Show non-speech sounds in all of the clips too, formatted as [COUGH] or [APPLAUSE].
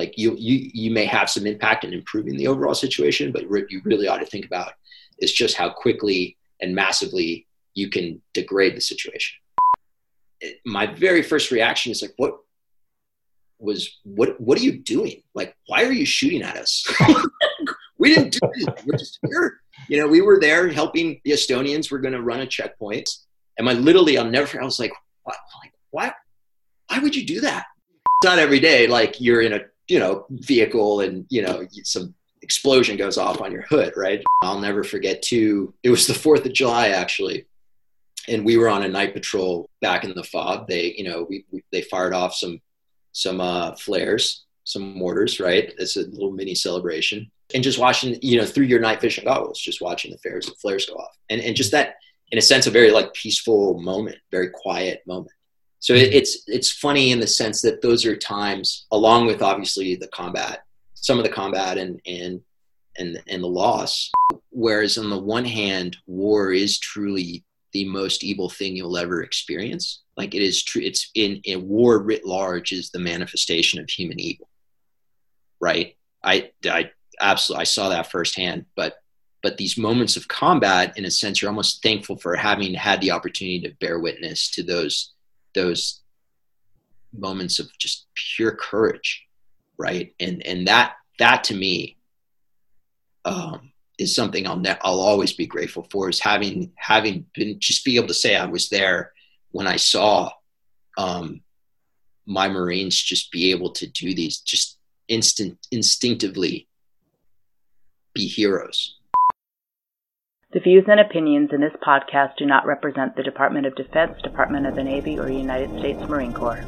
like you you you may have some impact in improving the overall situation but what you really ought to think about is just how quickly and massively you can degrade the situation. My very first reaction is like what was what what are you doing? Like why are you shooting at us? [LAUGHS] We didn't do this we're just here. You know we were there helping the estonians. We're going to run a checkpoint. And my literally i'll never i was like what? Like why why would you do that? It's not every day like you're in a you know vehicle and you know some explosion goes off on your hood right i'll never forget too it was the fourth of july actually and we were on a night patrol back in the fob. They, you know, we, we they fired off some some uh, flares, some mortars, right? It's a little mini celebration, and just watching, you know, through your night vision goggles, just watching the flares and flares go off, and and just that, in a sense, a very like peaceful moment, very quiet moment. So it, it's it's funny in the sense that those are times, along with obviously the combat, some of the combat and and and and the loss. Whereas on the one hand, war is truly the most evil thing you'll ever experience. Like it is true. It's in, in war writ large is the manifestation of human evil. Right. I, I absolutely, I saw that firsthand, but, but these moments of combat, in a sense, you're almost thankful for having had the opportunity to bear witness to those, those moments of just pure courage. Right. And, and that, that to me, um, is something I'll ne- I'll always be grateful for is having having been just be able to say I was there when I saw um, my Marines just be able to do these just instant instinctively be heroes. The views and opinions in this podcast do not represent the Department of Defense, Department of the Navy, or United States Marine Corps.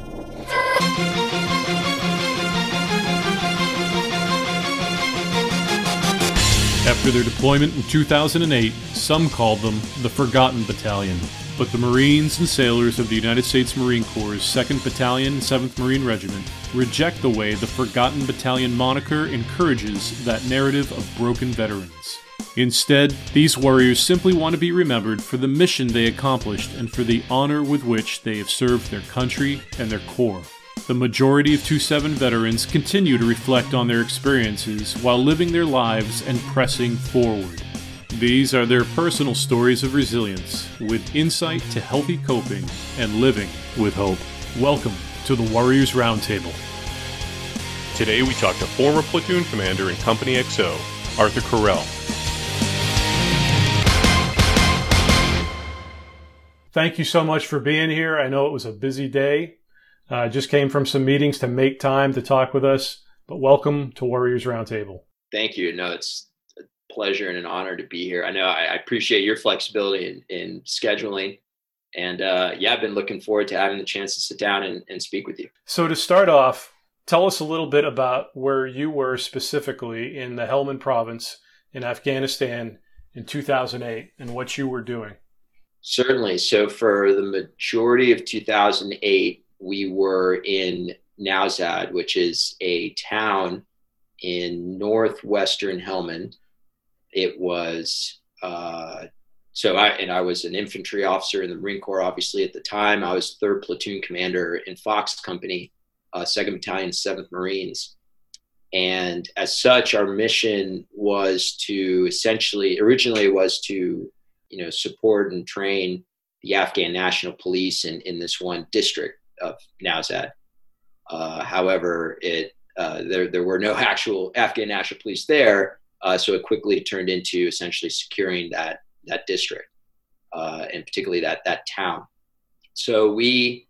After their deployment in 2008, some called them the Forgotten Battalion. But the Marines and sailors of the United States Marine Corps' 2nd Battalion, 7th Marine Regiment reject the way the Forgotten Battalion moniker encourages that narrative of broken veterans. Instead, these warriors simply want to be remembered for the mission they accomplished and for the honor with which they have served their country and their Corps. The majority of 2-7 veterans continue to reflect on their experiences while living their lives and pressing forward. These are their personal stories of resilience, with insight to healthy coping and living with hope. Welcome to the Warriors Roundtable. Today we talk to former platoon commander in Company XO, Arthur Correll. Thank you so much for being here. I know it was a busy day, uh, just came from some meetings to make time to talk with us. But welcome to Warriors Roundtable. Thank you. No, it's a pleasure and an honor to be here. I know I, I appreciate your flexibility in, in scheduling. And uh, yeah, I've been looking forward to having the chance to sit down and, and speak with you. So, to start off, tell us a little bit about where you were specifically in the Helmand province in Afghanistan in 2008 and what you were doing. Certainly. So, for the majority of 2008, we were in Nowzad, which is a town in northwestern Helmand. It was uh, so I and I was an infantry officer in the Marine Corps. Obviously, at the time, I was third platoon commander in Fox Company, uh, Second Battalion, Seventh Marines. And as such, our mission was to essentially, originally, was to you know support and train the Afghan National Police in in this one district of Nowzad. Uh, however, it uh, there there were no [LAUGHS] actual Afghan national police there, uh, so it quickly turned into essentially securing that that district, uh, and particularly that that town. So we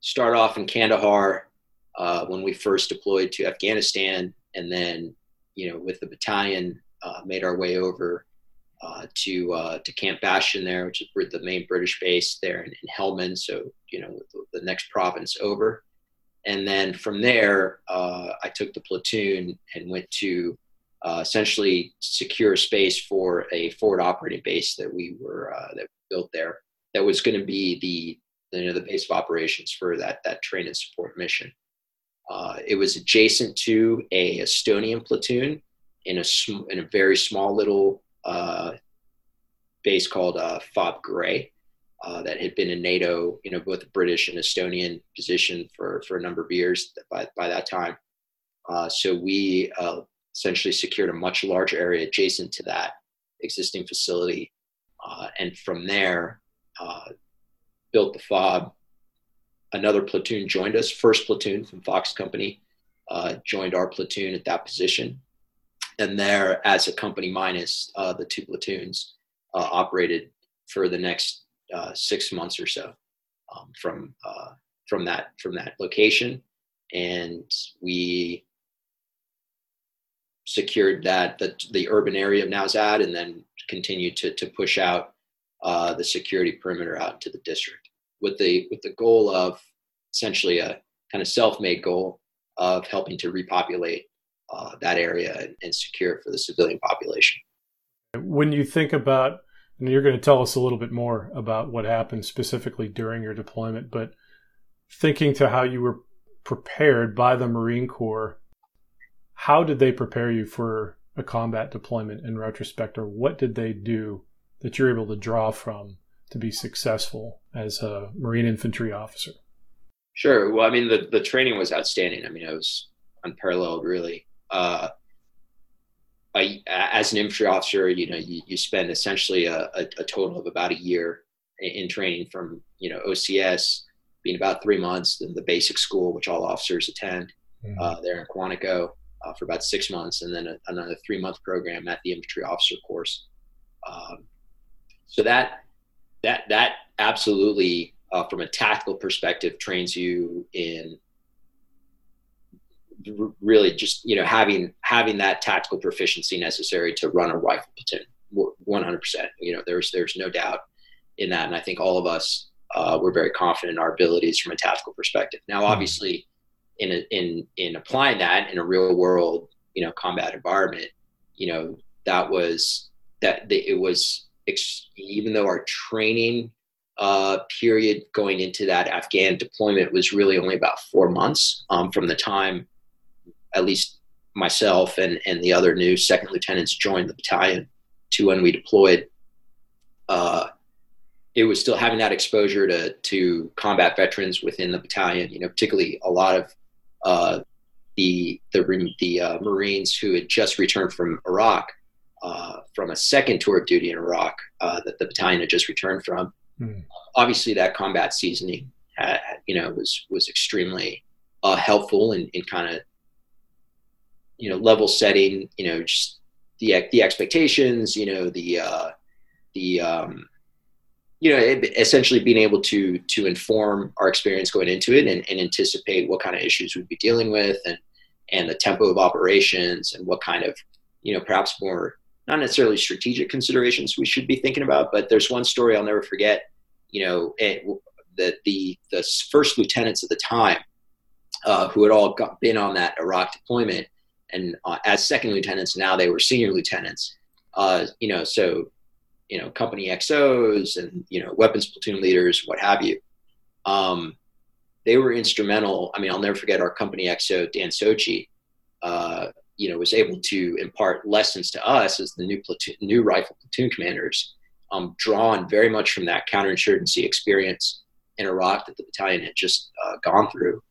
start off in Kandahar uh, when we first deployed to Afghanistan, and then you know with the battalion uh, made our way over uh, to uh, to Camp Bastion there, which is the main British base there in, in Helmand. So you know the, next province over, and then from there uh, I took the platoon and went to uh, essentially secure space for a forward operating base that we were uh, that we built there. That was going to be the you know the base of operations for that that train and support mission. It was adjacent to a Estonian platoon in a sm- in a very small little uh, base called uh, Fob Gray uh, that had been in NATO, you know, both British and Estonian position for, for a number of years by, by that time. Uh, so we uh, essentially secured a much larger area adjacent to that existing facility, uh, and from there built the fob. Another platoon joined us. First platoon from Fox Company joined our platoon at that position, and there, as a company minus uh, the two platoons, operated for the next six months or so um, from from that from that location, and we secured that the, the urban area of Nowzad and then continued to, to push out uh, the security perimeter out into the district with the with the goal of essentially a kind of self-made goal of helping to repopulate uh, that area and, and secure for the civilian population. When you think about, and you're going to tell us a little bit more about what happened specifically during your deployment, but thinking to how you were prepared by the Marine Corps, how did they prepare you for a combat deployment in retrospect, or what did they do that you're able to draw from to be successful as a Marine infantry officer? Sure. Well, I mean, the, the training was outstanding. I mean, it was unparalleled, really. Uh, I, as an infantry officer, you know, you, you spend essentially a, a, a total of about a year in, in training from, you know, OCS, being about three months, then the basic school, which all officers attend mm-hmm. uh, there in Quantico uh, for about six months, and then a, another three month program at the infantry officer course. Um, so that that that absolutely, uh, from a tactical perspective, trains you in really just you know having having that tactical proficiency necessary to run a rifle platoon 100% you know there's there's no doubt in that and i think all of us uh, we're very confident in our abilities from a tactical perspective. Now, hmm. obviously, in a, in in applying that in a real world, you know, combat environment, you know, that was that it was even though our training uh, period going into that Afghan deployment was really only about four months um, from the time, at least myself and and the other new second lieutenants joined the battalion to when we deployed. Uh, it was still having that exposure to to combat veterans within the battalion. You know, particularly a lot of uh, the the the uh, Marines who had just returned from Iraq uh, from a second tour of duty in Iraq uh, that the battalion had just returned from. Mm. Obviously, that combat seasoning, had, you know, was was extremely uh, helpful in, in kind of you know level setting. You know, just the the expectations. You know, the uh, the um, you know, it, essentially being able to to inform our experience going into it and, and anticipate what kind of issues we'd be dealing with and and the tempo of operations and what kind of you know perhaps more not necessarily strategic considerations we should be thinking about but there's one story i'll never forget you know it, the the the first lieutenants at the time uh, who had all got, been on that iraq deployment and uh, as second lieutenants now they were senior lieutenants uh, you know so you know company XOs and you know weapons platoon leaders, what have you. Um, they were instrumental. I mean, I'll never forget our company XO Dan Sochi. Uh, you know, was able to impart lessons to us as the new platoon, new rifle platoon commanders, um, drawn very much from that counterinsurgency experience in Iraq that the battalion had just uh, gone through.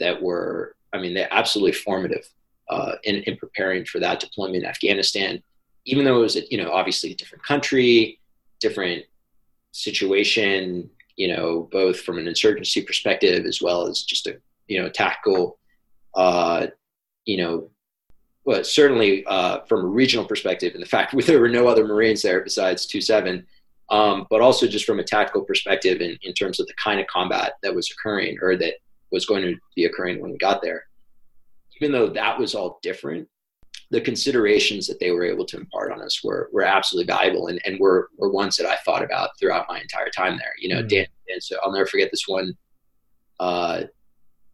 That were, I mean, they're absolutely formative uh, in, in preparing for that deployment in Afghanistan even though it was, a, you know, obviously a different country, different situation, you know, both from an insurgency perspective as well as just a, you know, tactical, uh, you know, well, certainly uh, from a regional perspective, and the fact that [LAUGHS] there were no other Marines there besides two seven, um, but also just from a tactical perspective in, in terms of the kind of combat that was occurring or that was going to be occurring when we got there. Even though that was all different, the considerations that they were able to impart on us were were absolutely valuable and, and were were ones that I thought about throughout my entire time there. You know, mm-hmm. Dan, and so I'll never forget this one uh,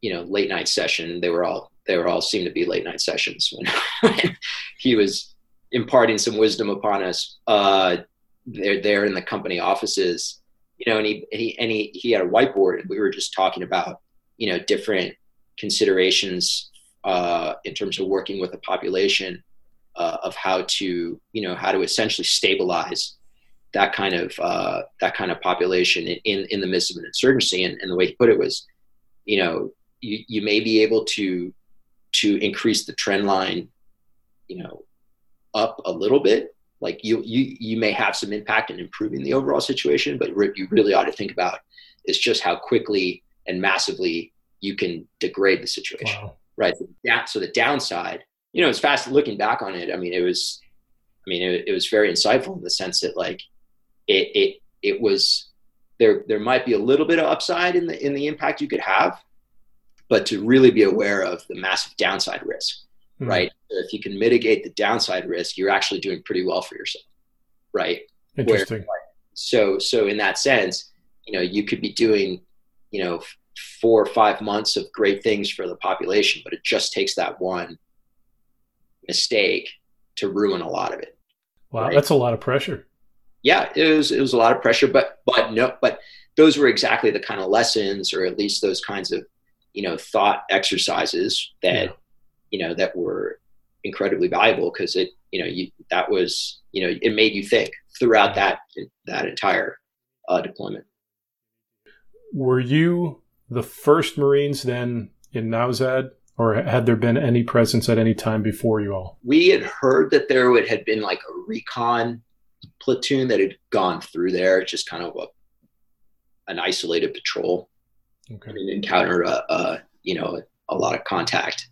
you know, late night session. They were all they were all seemed to be late night sessions when, [LAUGHS] when he was imparting some wisdom upon us. Uh, they're there in the company offices, you know, and he, and he and he he had a whiteboard and we were just talking about, you know, different considerations uh, in terms of working with a population uh, of how to you know how to essentially stabilize that kind of uh, that kind of population in, in the midst of an insurgency and, and the way he put it was you know you, you may be able to to increase the trend line, you know, up a little bit. Like you, you, you may have some impact in improving the overall situation, but what you really ought to think about is just how quickly and massively you can degrade the situation. Wow. Right. Yeah. So the downside, you know, it's fast looking back on it. I mean, it was, I mean, it, it was very insightful in the sense that like it, it, it was there, there might be a little bit of upside in the, in the impact you could have, but to really be aware of the massive downside risk, mm-hmm. right? If you can mitigate the downside risk, you're actually doing pretty well for yourself, right? Interesting. Where, so, so in that sense, you know, you could be doing, you know, four or five months of great things for the population, but it just takes that one mistake to ruin a lot of it. Wow, right? that's a lot of pressure. Yeah, it was it was a lot of pressure, but but no, but those were exactly the kind of lessons, or at least those kinds of you know thought exercises that yeah. you know that were incredibly valuable because it you know you that was you know it made you think throughout that that entire uh, deployment were you the first marines then in Nowzad or had there been any presence at any time before you all we had heard that there would had been like a recon platoon that had gone through there just kind of a, an isolated patrol okay. and encounter a, a, you know a lot of contact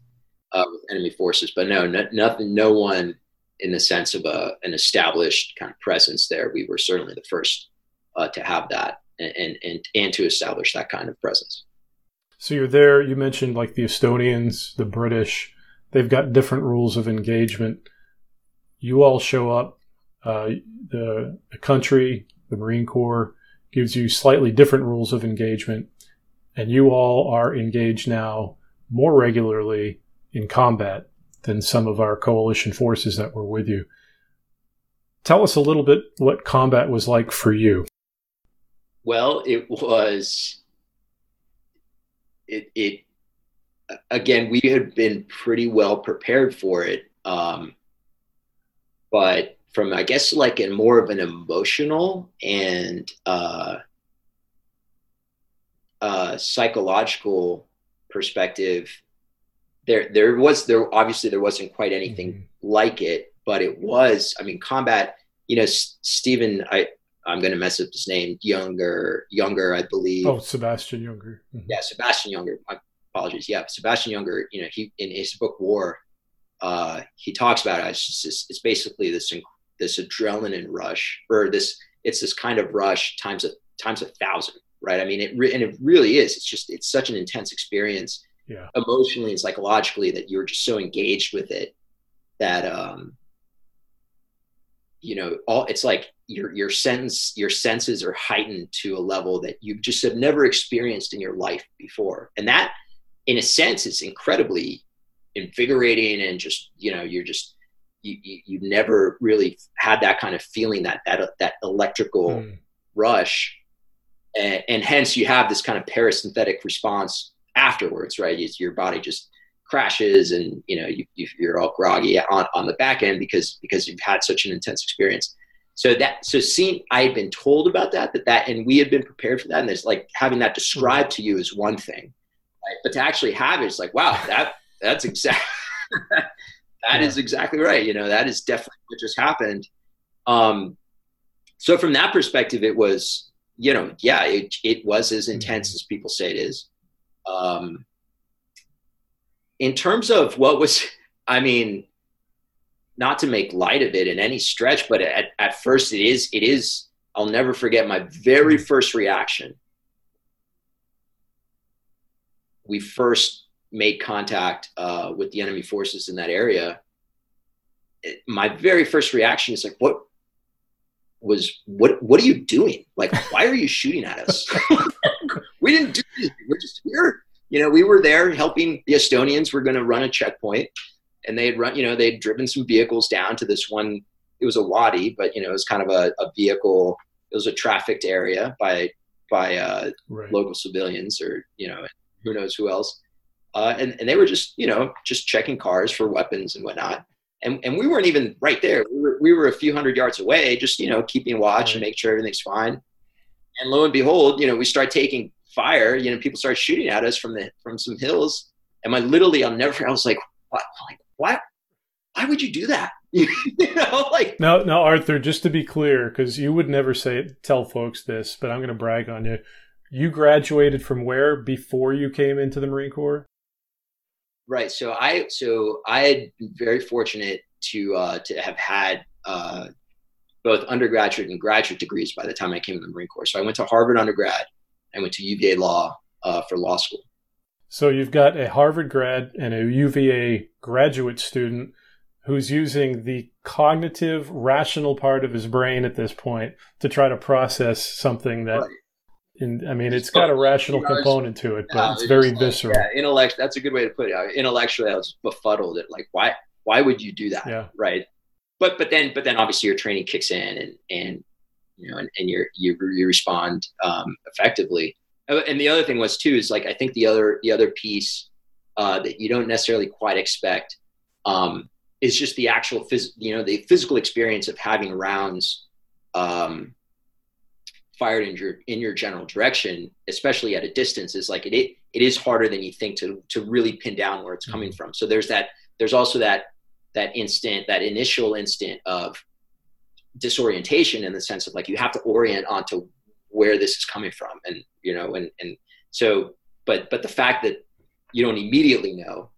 uh, with enemy forces. But no, no, nothing, no one in the sense of a an established kind of presence there. We were certainly the first uh, to have that and, and and to establish that kind of presence. So you're there. You mentioned like the Estonians, the British. They've got different rules of engagement. You all show up. Uh, the the country, the Marine Corps, gives you slightly different rules of engagement and you all are engaged now more regularly in combat than some of our coalition forces that were with you. Tell us a little bit what combat was like for you. Well, it was it it again we had been pretty well prepared for it um, but from i guess like a more of an emotional and uh, uh, psychological perspective, there there was there obviously there wasn't quite anything mm-hmm. like it, but it was. I mean, combat. You know, S- Stephen. I I'm going to mess up his name. Younger, younger, I believe. Oh, Sebastian Younger. Mm-hmm. Yeah, Sebastian Younger. My apologies. Yeah, Sebastian Younger. You know, he in his book War, uh, he talks about it. It's, just, it's basically this this adrenaline rush, or this it's this kind of rush times a times a thousand right? I mean, it re- and it really is. It's just it's such an intense experience, yeah. emotionally and psychologically, that you're just so engaged with it that um, you know, all it's like your your sense your senses are heightened to a level that you just have never experienced in your life before, and that, in a sense, is incredibly invigorating and just you know you're just you, you you've never really had that kind of feeling that that that electrical mm. rush and, and hence you have this kind of parasympathetic response afterwards, right? It's your body just crashes and you know you, you're all groggy on, on the back end because because you've had such an intense experience so that so seeing i had been told about that that that and we had been prepared for that and there's like having that described to you is one thing right? but to actually have it it's like wow that that's exactly [LAUGHS] that yeah. is exactly right you know that is definitely what just happened um so from that perspective it was you know, yeah, it, it was as intense mm-hmm. as people say it is. Um, in terms of what was, I mean, not to make light of it in any stretch, but at, at first it is, it is, I'll never forget my very first reaction. We first made contact uh, with the enemy forces in that area. My very first reaction is like, what, was what what are you doing? Like, why are you shooting at us? [LAUGHS] we didn't do anything. We're just here. You know, we were there helping the Estonians were going to run a checkpoint and they had run, you know, they'd driven some vehicles down to this one. It was a wadi, but you know, it was kind of a, a vehicle. It was a trafficked area by by uh, right. local civilians or you know, who knows who else. Uh, and and they were just you know just checking cars for weapons and whatnot and, and we weren't even right there. We were, we were a few hundred yards away, just, you know, keeping watch right. and make sure everything's fine. And lo and behold, you know, we start taking fire, you know, people start shooting at us from the, from some hills. And my literally, I'll never, I was like, what, like what? Why would you do that? [LAUGHS] you know, like no, no, Arthur. Just to be clear, because you would never say tell folks this, but I'm going to brag on you. You graduated from where before you came into the Marine Corps? Right. So I so I had been very fortunate to uh, to have had uh, both undergraduate and graduate degrees by the time I came to the Marine Corps. So I went to Harvard undergrad. I went to UVA Law uh, for law school. So you've got a Harvard grad and a UVA graduate student who's using the cognitive, rational part of his brain at this point to try to process something that. Right. In, I mean, it's got a rational component to it, but it's very visceral. Yeah, intellect. That's a good way to put it. Intellectually, I was befuddled at like, why, why would you do that? Yeah. Right. But, but then, but then, obviously, your training kicks in, and and you know, and, and you you you respond um, effectively. Oh, and the other thing was too is like I think the other the other piece uh, that you don't necessarily quite expect um, is just the actual phys- you know the physical experience of having rounds um, fired in your in your general direction, especially at a distance, is like it, it it is harder than you think to to really pin down where it's coming mm-hmm. from. So there's that there's also that that instant that initial instant of disorientation in the sense of like you have to orient onto where this is coming from and you know and and so but but the fact that you don't immediately know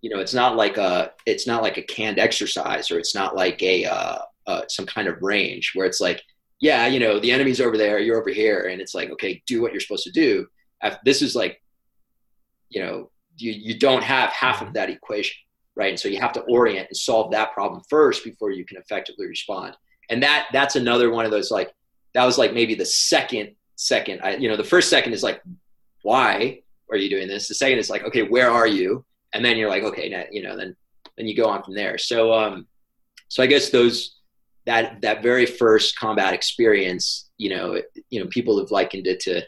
you know it's not like a it's not like a canned exercise or it's not like a uh, uh, some kind of range where it's like yeah you know the enemy's over there you're over here and it's like okay do what you're supposed to do. This is like you know you, you don't have half of that equation right? And so you have to orient and solve that problem first before you can effectively respond. And that that's another one of those like that was like maybe the second second I, you know the first second is like why are you doing this? The second is like okay where are you? And then you're like okay now, you know then then you go on from there. So um so i guess those that that very first combat experience you know you know people have likened it to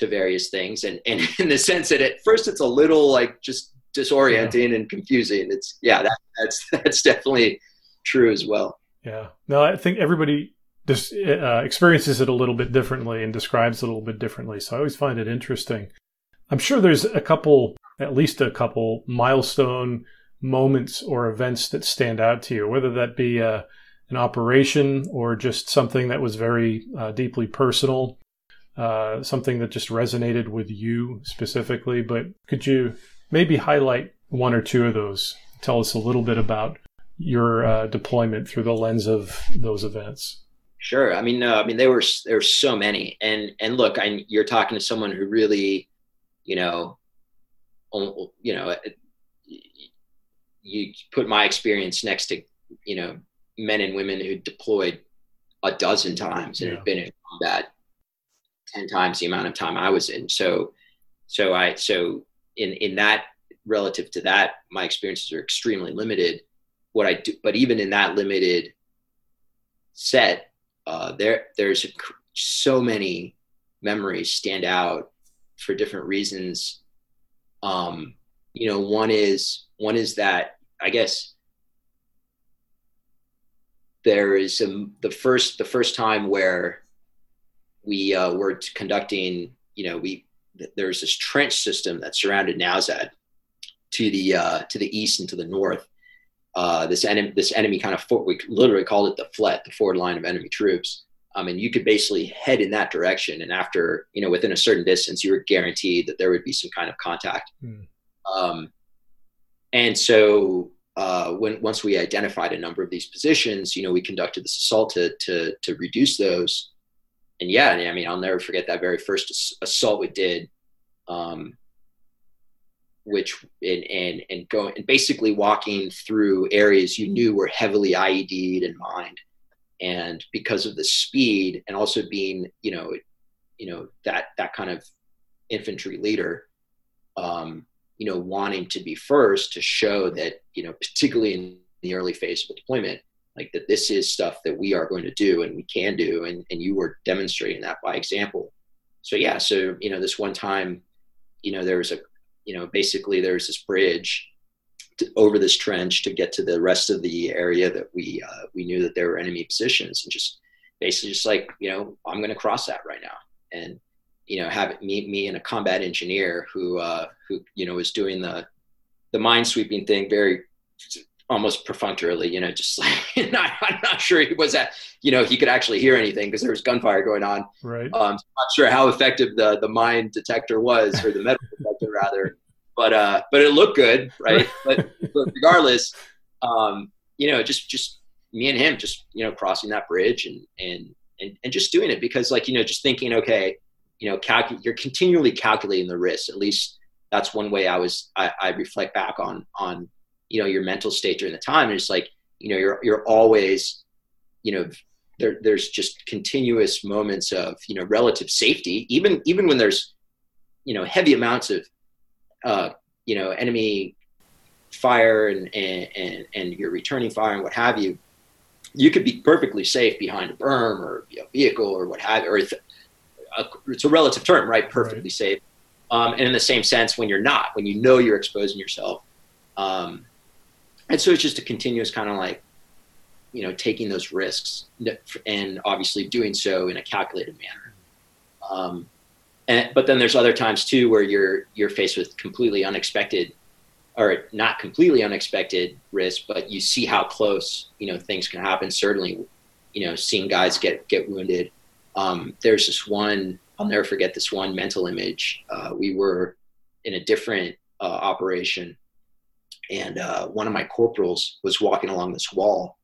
to various things. And and [LAUGHS] in the sense that at first it's a little like just disorienting yeah. and confusing. It's yeah that, that's [LAUGHS] that's definitely true as well. Yeah. No i think everybody uh, experiences it a little bit differently and describes it a little bit differently. So I always find it interesting. I'm sure there's a couple, at least a couple milestone moments or events that stand out to you, whether that be uh, an operation or just something that was very uh, deeply personal, uh, something that just resonated with you specifically. But could you maybe highlight one or two of those? Tell us a little bit about your uh, deployment through the lens of those events. Sure. I mean, no, I mean, there were, there were so many and, and look, I, you're talking to someone who really, you know, you know, you put my experience next to, you know, men and women who deployed a dozen times and yeah. have been in combat 10 times the amount of time I was in. So, so I, so in, in that relative to that, my experiences are extremely limited. What I do, but even in that limited set, uh, there there's so many memories stand out for different reasons. Um, you know, one is one is that I guess there is the first the first time where we uh, were conducting. You know, we there's this trench system that surrounded Nowzad to the uh, to the east and to the north, uh, this enemy this enemy kind of we literally called it the FLET, the forward line of enemy troops. Um, and you could basically head in that direction, and after you know within a certain distance, you were guaranteed that there would be some kind of contact. Mm. Um, and so uh, when once we identified a number of these positions, you know, we conducted this assault to to to reduce those. And yeah, I mean, I'll never forget that very first assault we did. Um, which and and and going and basically walking through areas you knew were heavily IED'd and mined, and because of the speed and also being you know you know that that kind of infantry leader, um, you know wanting to be first to show that you know particularly in the early phase of deployment like that this is stuff that we are going to do and we can do. And, and you were demonstrating that by example. So yeah so you know this one time you know there was a you know, basically there's this bridge to, over this trench to get to the rest of the area that we uh, we knew that there were enemy positions, and just basically just like you know, I'm going to cross that right now, and you know, have it meet me and a combat engineer who uh, who you know was doing the the mine sweeping thing very almost perfunctorily, you know, just [LAUGHS] like not, I'm not sure he was at, you know, he could actually hear anything because there was gunfire going on. Right. Um, so not sure how effective the the mine detector was, or the metal [LAUGHS] detector rather, but uh, but it looked good, right? but, but regardless, um, you know, just just me and him, just you know, crossing that bridge and and and, and just doing it because, like, you know, just thinking, okay, you know, calc- you're continually calculating the risks. At least that's one way I was I, I reflect back on on you know your mental state during the time. And it's like you know you're you're always you know there there's just continuous moments of you know relative safety even even when there's you know heavy amounts of uh you know enemy fire and and and, and you're returning fire and what have you you could be perfectly safe behind a berm or a vehicle or what have you or it's a, it's a relative term right? Perfectly right. safe. Um, and in the same sense when you're not when you know you're exposing yourself um, and so it's just a continuous kind of like you know taking those risks and obviously doing so in a calculated manner. Um, and but then there's other times too where you're you're faced with completely unexpected or not completely unexpected risk but you see how close you know things can happen. Certainly you know seeing guys get get wounded. Um, there's this one i'll never forget this one mental image. Uh, we were in a different uh, operation and uh, one of my corporals was walking along this wall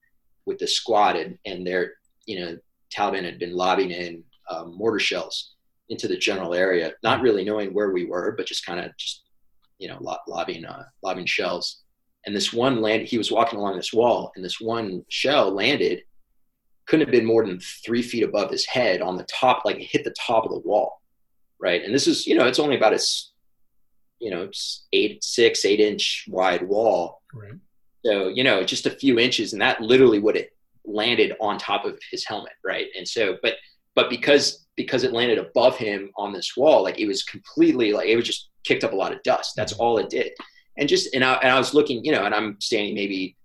with the squad, and, and they're, you know, Taliban had been lobbing in um, mortar shells into the general area, not really knowing where we were, but just kind of just, you know, lobbing, uh, lobbing shells. And this one landed, he was walking along this wall, and this one shell landed, couldn't have been more than three feet above his head on the top, like it hit the top of the wall. Right. And this is, you know, it's only about as you know eight six eight inch wide wall. Right. so you know just a few inches and that literally would have landed on top of his helmet right? And so but but because because it landed above him on this wall like it was completely like it was just kicked up a lot of dust. That's mm-hmm. all it did. And just and I, and I was looking you know and i'm standing maybe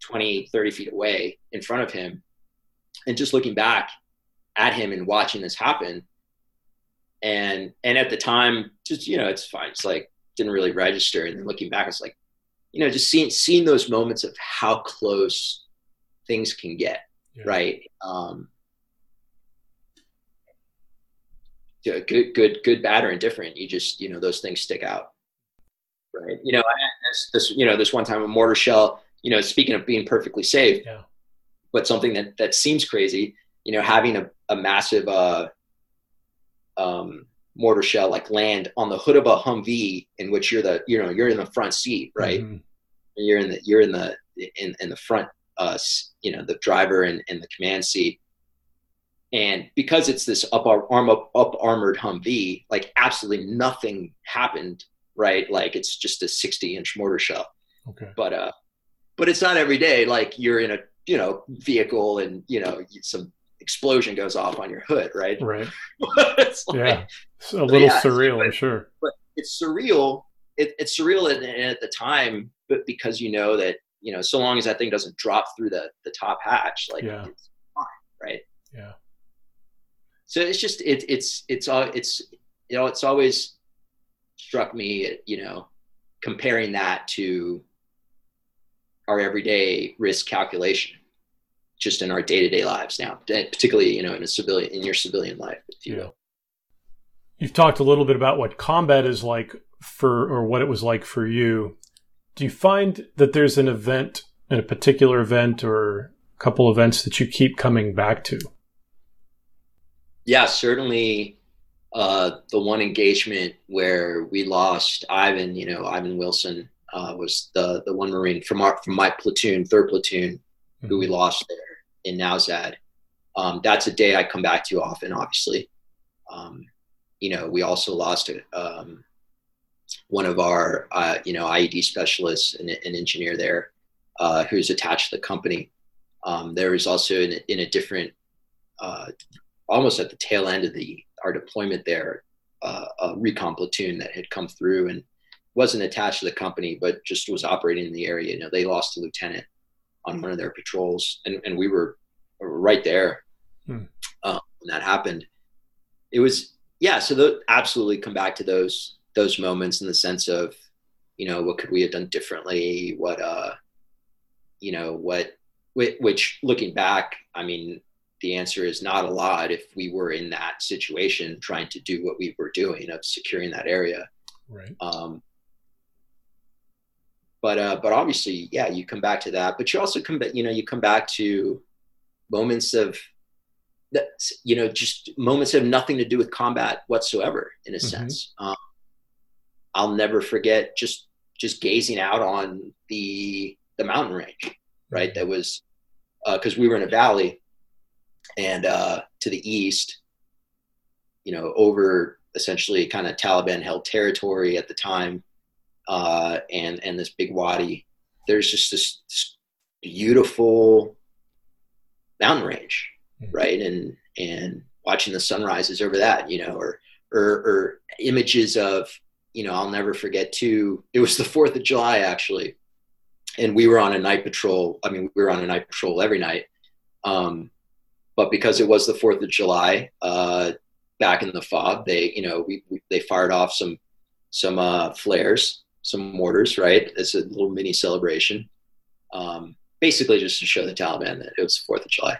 20 30 feet away in front of him. And just looking back at him and watching this happen. And and at the time just you know it's fine. It's like didn't really register. And then looking back, it's like, you know, just seeing seeing those moments of how close things can get, yeah. right? Um, yeah, good, good, good, bad, or indifferent. You just, you know, those things stick out, right? You know, this, this, you know, this one time a mortar shell. You know, speaking of being perfectly safe, yeah. but something that that seems crazy. You know, having a, a massive uh, um, mortar shell like land on the hood of a Humvee in which you're the you know you're in the front seat right? Mm-hmm. you're in the you're in the in, in the front uh you know the driver and, and the command seat. And because it's this up arm up, up armored Humvee like absolutely nothing happened right? Like it's just a 60 inch mortar shell. Okay. But uh but it's not every day like you're in a you know vehicle and you know some explosion goes off on your hood, right? Right. [LAUGHS] it's like, yeah, it's a little yeah, surreal, but, I'm sure. But it's surreal. It, it's surreal at, at, the time, but because you know that you know, so long as that thing doesn't drop through the the top hatch, like yeah. it's fine, right? Yeah. So it's just it, it's it's all it's you know it's always struck me you know comparing that to our everyday risk calculation just in our day-to-day lives now particularly you know in a civilian in your civilian life if you yeah. will you've talked a little bit about what combat is like for or what it was like for you do you find that there's an event a particular event or a couple events that you keep coming back to yeah certainly uh, the one engagement where we lost ivan you know ivan wilson uh, was the the one marine from our from my platoon third platoon who we mm-hmm. lost there in Nowzad. Um, that's a day I come back to often, obviously. Um, you know, we also lost um, one of our, uh, you know, IED specialists, an, an engineer there, uh, who's attached to the company. Um, there was also in, in a different, uh, almost at the tail end of the our deployment there, uh, a recon platoon that had come through and wasn't attached to the company, but just was operating in the area. You know, they lost a lieutenant on one of their patrols, and, and we were right there hmm. uh, when that happened. It was yeah. So the, absolutely come back to those those moments in the sense of you know what could we have done differently? What uh you know what which looking back i mean the answer is not a lot if we were in that situation trying to do what we were doing of securing that area right um, but uh, but obviously yeah you come back to that. But you also come back you know you come back to moments of that you know just moments have nothing to do with combat whatsoever in a mm-hmm. sense. Um, i'll never forget just just gazing out on the the mountain range right that was because uh, we were in a valley and uh, to the east you know over essentially kind of taliban held territory at the time uh, and and this big wadi there's just this, this beautiful mountain range mm-hmm. right? And and watching the sunrises over that you know or or, or images of you know i'll never forget too it was the fourth of july actually. And we were on a night patrol i mean we were on a night patrol every night um, but because it was the fourth of july uh, back in the fob they you know we, we they fired off some some uh, flares some mortars right? It's a little mini celebration. Um, basically just to show the taliban that it was the fourth of july.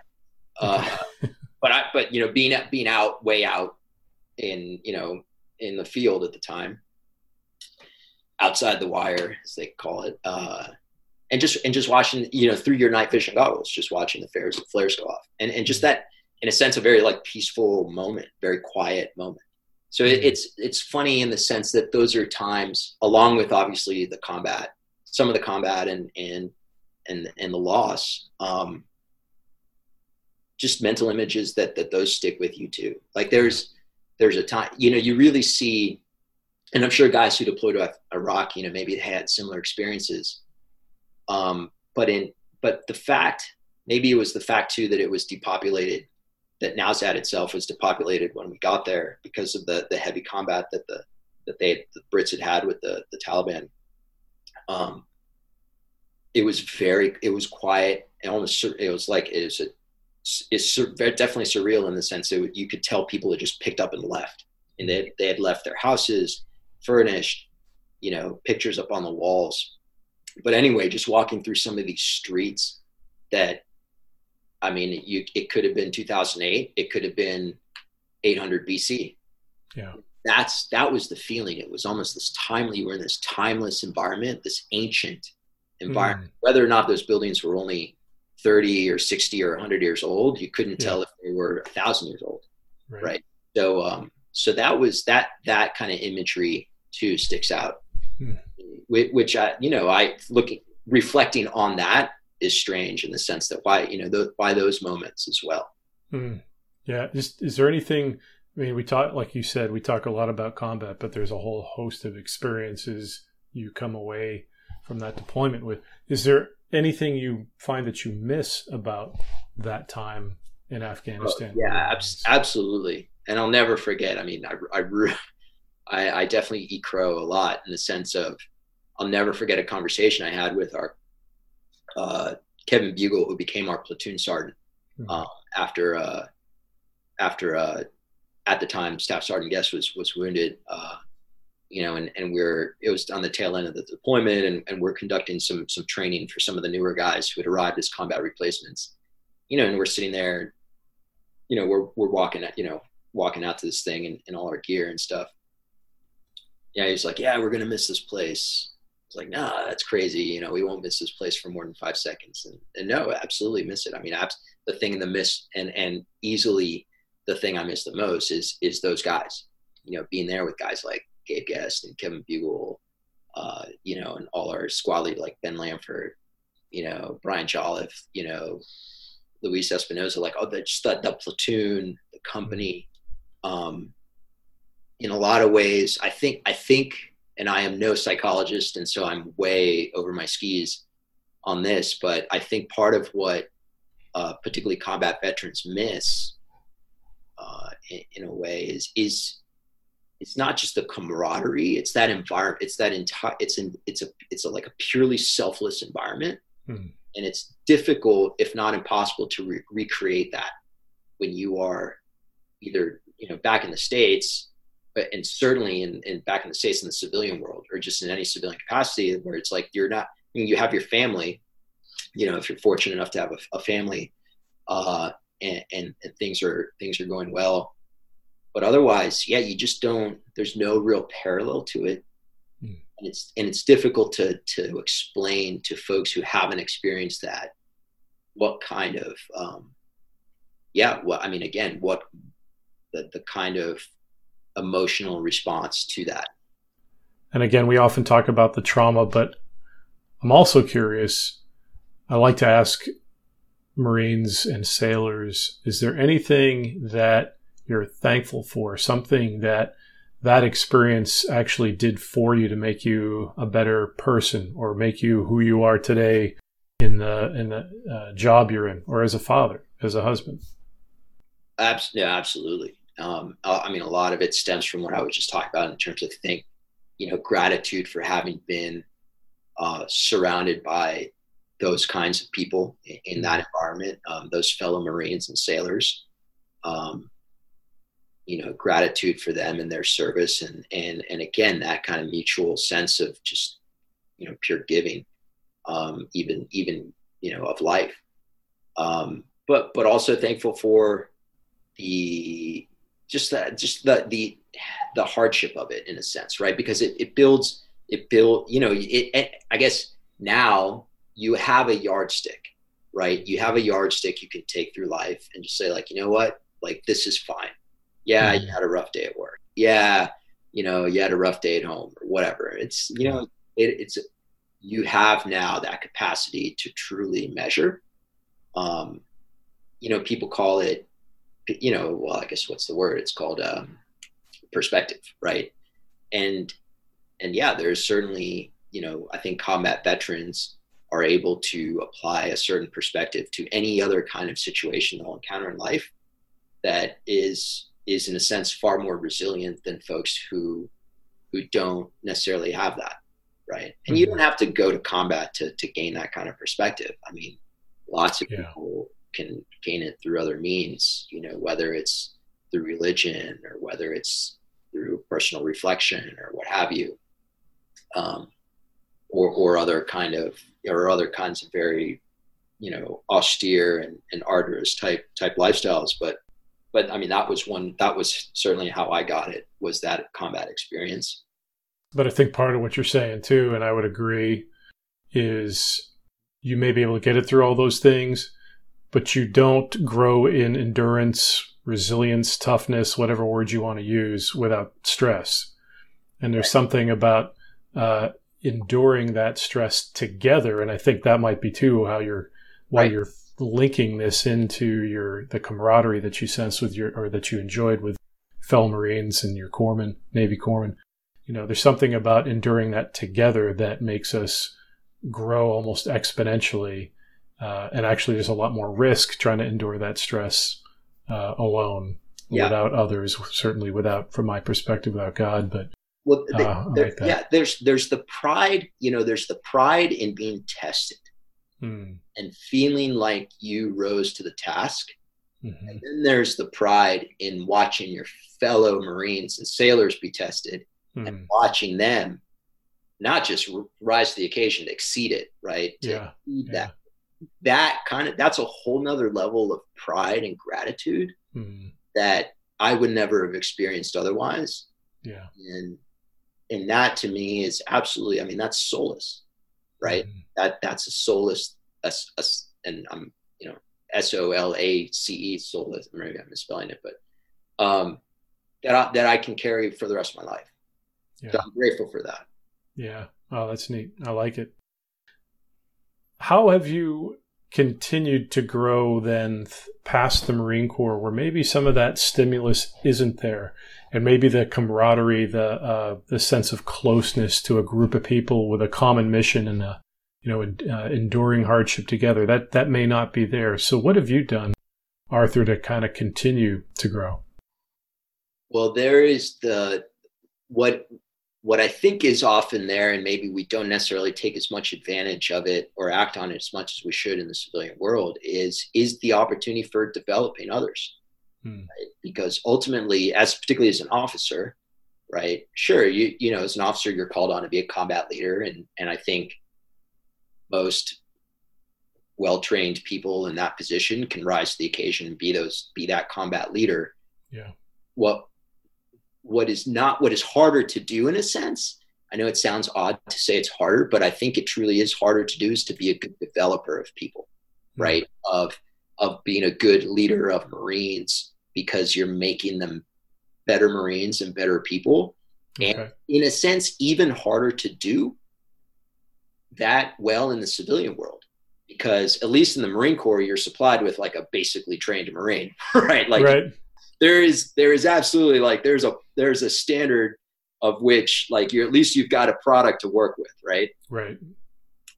Uh, [LAUGHS] but I, but you know, being being out way out in you know in the field at the time, outside the wire as they call it, uh, and just and just watching you know through your night vision goggles, just watching the flares flares go off, and and just that in a sense a very like peaceful moment, very quiet moment. So it, it's it's funny in the sense that those are times, along with obviously the combat, some of the combat and and and and the loss. Um, just mental images that that those stick with you too. Like there's there's a time you know you really see, and I'm sure guys who deployed to Iraq, you know, maybe had similar experiences. Um, but in but the fact maybe it was the fact too that it was depopulated that Nowzad itself was depopulated when we got there because of the the heavy combat that the that they the Brits had had with the the Taliban. Um, it was very it was quiet and almost it was like it was a is definitely surreal in the sense that you could tell people had just picked up and left, and they they had left their houses furnished, you know, pictures up on the walls. But anyway, just walking through some of these streets that, I mean, you it could have been 2008, it could have been 800 BC. Yeah, that's that was the feeling. It was almost this timely. We're in this timeless environment, this ancient environment. Mm. Whether or not those buildings were only 30 or 60 or 100 years old you couldn't yeah. tell if they were a thousand years old right, right? so um so that was that that kind of imagery too sticks out hmm. which i you know i looking reflecting on that is strange in the sense that why you know the, why those moments as well hmm. yeah is, is there anything i mean we talk like you said we talk a lot about combat but there's a whole host of experiences you come away from that deployment with is there anything you find that you miss about that time in Afghanistan? Oh, yeah, ab- absolutely. And I'll never forget. I mean, I, I, I, I definitely eat crow a lot in the sense of I'll never forget a conversation I had with our uh, Kevin Bugle, who became our platoon sergeant mm-hmm. uh, after uh, after uh, at the time Staff Sergeant Guest was was wounded. Uh, you know, and, and we're it was on the tail end of the deployment, and, and we're conducting some some training for some of the newer guys who had arrived as combat replacements. You know, and we're sitting there, you know, we're we're walking at you know walking out to this thing and, in all our gear and stuff. Yeah, he's like, yeah, we're gonna miss this place. Like, nah, that's crazy. You know, we won't miss this place for more than five seconds. And, and no, absolutely miss it. I mean, abs- the thing in the miss and and easily the thing I miss the most is is those guys. You know, being there with guys like Gabe Guest and Kevin Bugle, uh, you know, and all our squad like Ben Lamford, you know, Brian Jolliffe, you know, Luis Espinosa, like oh, the, just the, the platoon, the company. Um, in a lot of ways, I think I think, and I am no psychologist, and so I'm way over my skis on this, but I think part of what uh, particularly combat veterans miss uh, in, in, a way is is it's not just the camaraderie it's that environment it's that entire it's in it's a it's a, like a purely selfless environment hmm. and it's difficult if not impossible to re- recreate that when you are either you know back in the states and certainly in, in back in the states in the civilian world or just in any civilian capacity where it's like you're not I mean, you have your family you know, if you're fortunate enough to have a, a family, uh, and, and, and things are things are going well, but otherwise, yeah, you just don't. There's no real parallel to it, mm. and it's and it's difficult to to explain to folks who haven't experienced that what kind of um, yeah. Well, I mean, again, what the the kind of emotional response to that. And again, we often talk about the trauma, but I'm also curious. I like to ask Marines and sailors, is there anything that you're thankful for, something that that experience actually did for you to make you a better person or make you who you are today in the in the uh, job you're in or as a father, as a husband? Abs- yeah, absolutely. Um, I mean, a lot of it stems from what I was just talking about in terms of think, you know, gratitude for having been uh, surrounded by those kinds of people in, in that environment, um, those fellow Marines and sailors. Um, you know, gratitude for them and their service, and and and again, that kind of mutual sense of just you know pure giving, um, even even you know of life. Um, but but also thankful for the just that just the the the hardship of it in a sense, right? Because it, it builds it build you know it, it, I guess now you have a yardstick, right? You have a yardstick you can take through life and just say like, you know what, like this is fine. Yeah, mm-hmm. you had a rough day at work. Yeah, you know, you had a rough day at home or whatever. It's you know, it, it's you have now that capacity to truly measure. Um, you know, people call it, you know, well, I guess what's the word? It's called um, perspective, right? And and yeah, there's certainly, you know, I think combat veterans are able to apply a certain perspective to any other kind of situation they'll encounter in life that is is in a sense far more resilient than folks who who don't necessarily have that right and mm-hmm. you don't have to go to combat to, to gain that kind of perspective i mean lots of yeah. people can gain it through other means you know whether it's through religion or whether it's through personal reflection or what have you. Um, or or other kind of or other kinds of very you know austere and, and arduous type type lifestyles. But but i mean that was one that was certainly how i got it was that combat experience. But i think part of what you're saying too and i would agree is you may be able to get it through all those things but you don't grow in endurance resilience toughness whatever word you want to use without stress and there's something about uh, enduring that stress together. And I think that might be too how you're why right. you're linking this into your the camaraderie that you sense with your or that you enjoyed with fellow Marines and your corpsmen, Navy corpsmen. You know, there's something about enduring that together that makes us grow almost exponentially. Uh, and actually, there's a lot more risk trying to endure that stress uh, alone yeah. without others. Certainly, without, from my perspective, without God. But well, uh, there, like yeah, there's there's the pride, you know, there's the pride in being tested hmm. and feeling like you rose to the task. Mm-hmm. And then there's the pride in watching your fellow Marines and sailors be tested and hmm. watching them not just rise to the occasion to exceed it, right? To yeah. yeah. That that kind of that's a whole nother level of pride and gratitude mm. that I would never have experienced otherwise. Yeah. And and that to me is absolutely i mean that's solace right mm-hmm. that that's a solace a, a, and i'm you know s-o-l-a-c-e solace maybe i'm misspelling it but um that I, that i can carry for the rest of my life yeah. so i'm grateful for that yeah oh that's neat i like it how have you continued to grow then past the marine corps where maybe some of that stimulus isn't there and maybe the camaraderie, the uh, the sense of closeness to a group of people with a common mission and a you know uh, enduring hardship together that that may not be there. So what have you done, Arthur, to kind of continue to grow? Well, there is the what what I think is often there, and maybe we don't necessarily take as much advantage of it or act on it as much as we should in the civilian world, is is the opportunity for developing others hmm. right? because ultimately, as particularly as an officer, right? Sure, you you know, as an officer, you're called on to be a combat leader, and and I think most well-trained people in that position can rise to the occasion and be those be that combat leader yeah what what is not what is harder to do in a sense i know it sounds odd to say it's harder but i think it truly is harder to do is to be a good developer of people mm-hmm. right of of being a good leader of marines because you're making them better marines and better people okay. and in a sense even harder to do that well in the civilian world because at least in the Marine Corps, you're supplied with like a basically trained Marine, [LAUGHS] right? Like right. There is there is absolutely like there's a there's a standard of which like you're at least you've got a product to work with, right? Right.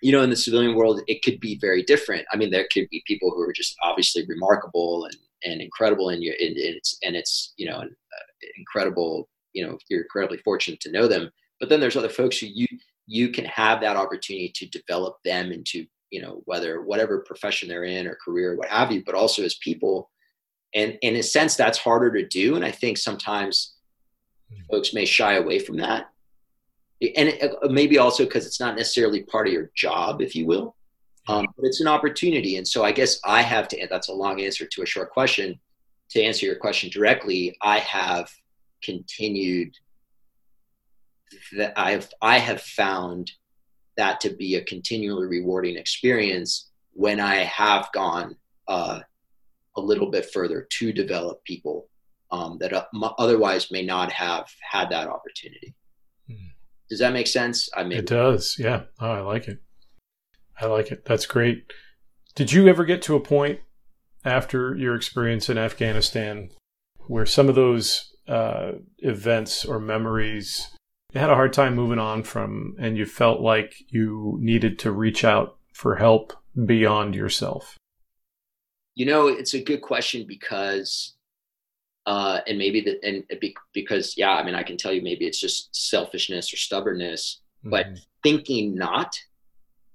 You know, in the civilian world, it could be very different. I mean, there could be people who are just obviously remarkable and, and incredible, and you and it's and it's you know uh, incredible. You know, you're incredibly fortunate to know them. But then there's other folks who you you can have that opportunity to develop them into you know whether whatever profession they're in or career what have you but also as people and, and in a sense that's harder to do. And i think sometimes mm-hmm. folks may shy away from that. And it, uh, maybe also because it's not necessarily part of your job if you will. Um, but it's an opportunity. And so i guess i have to that's a long answer to a short question. To answer your question directly i have continued that i've i have found that to be a continually rewarding experience when I have gone uh, a little bit further to develop people um, that uh, otherwise may not have had that opportunity. Mm. Does that make sense? I mean, it does. Yeah. Oh, I like it. I like it. That's great. Did you ever get to a point after your experience in Afghanistan where some of those uh, events or memories you had a hard time moving on from and you felt like you needed to reach out for help beyond yourself? You know, it's a good question because, uh, and maybe that, and because, yeah, I mean, I can tell you maybe it's just selfishness or stubbornness, mm-hmm. but thinking not,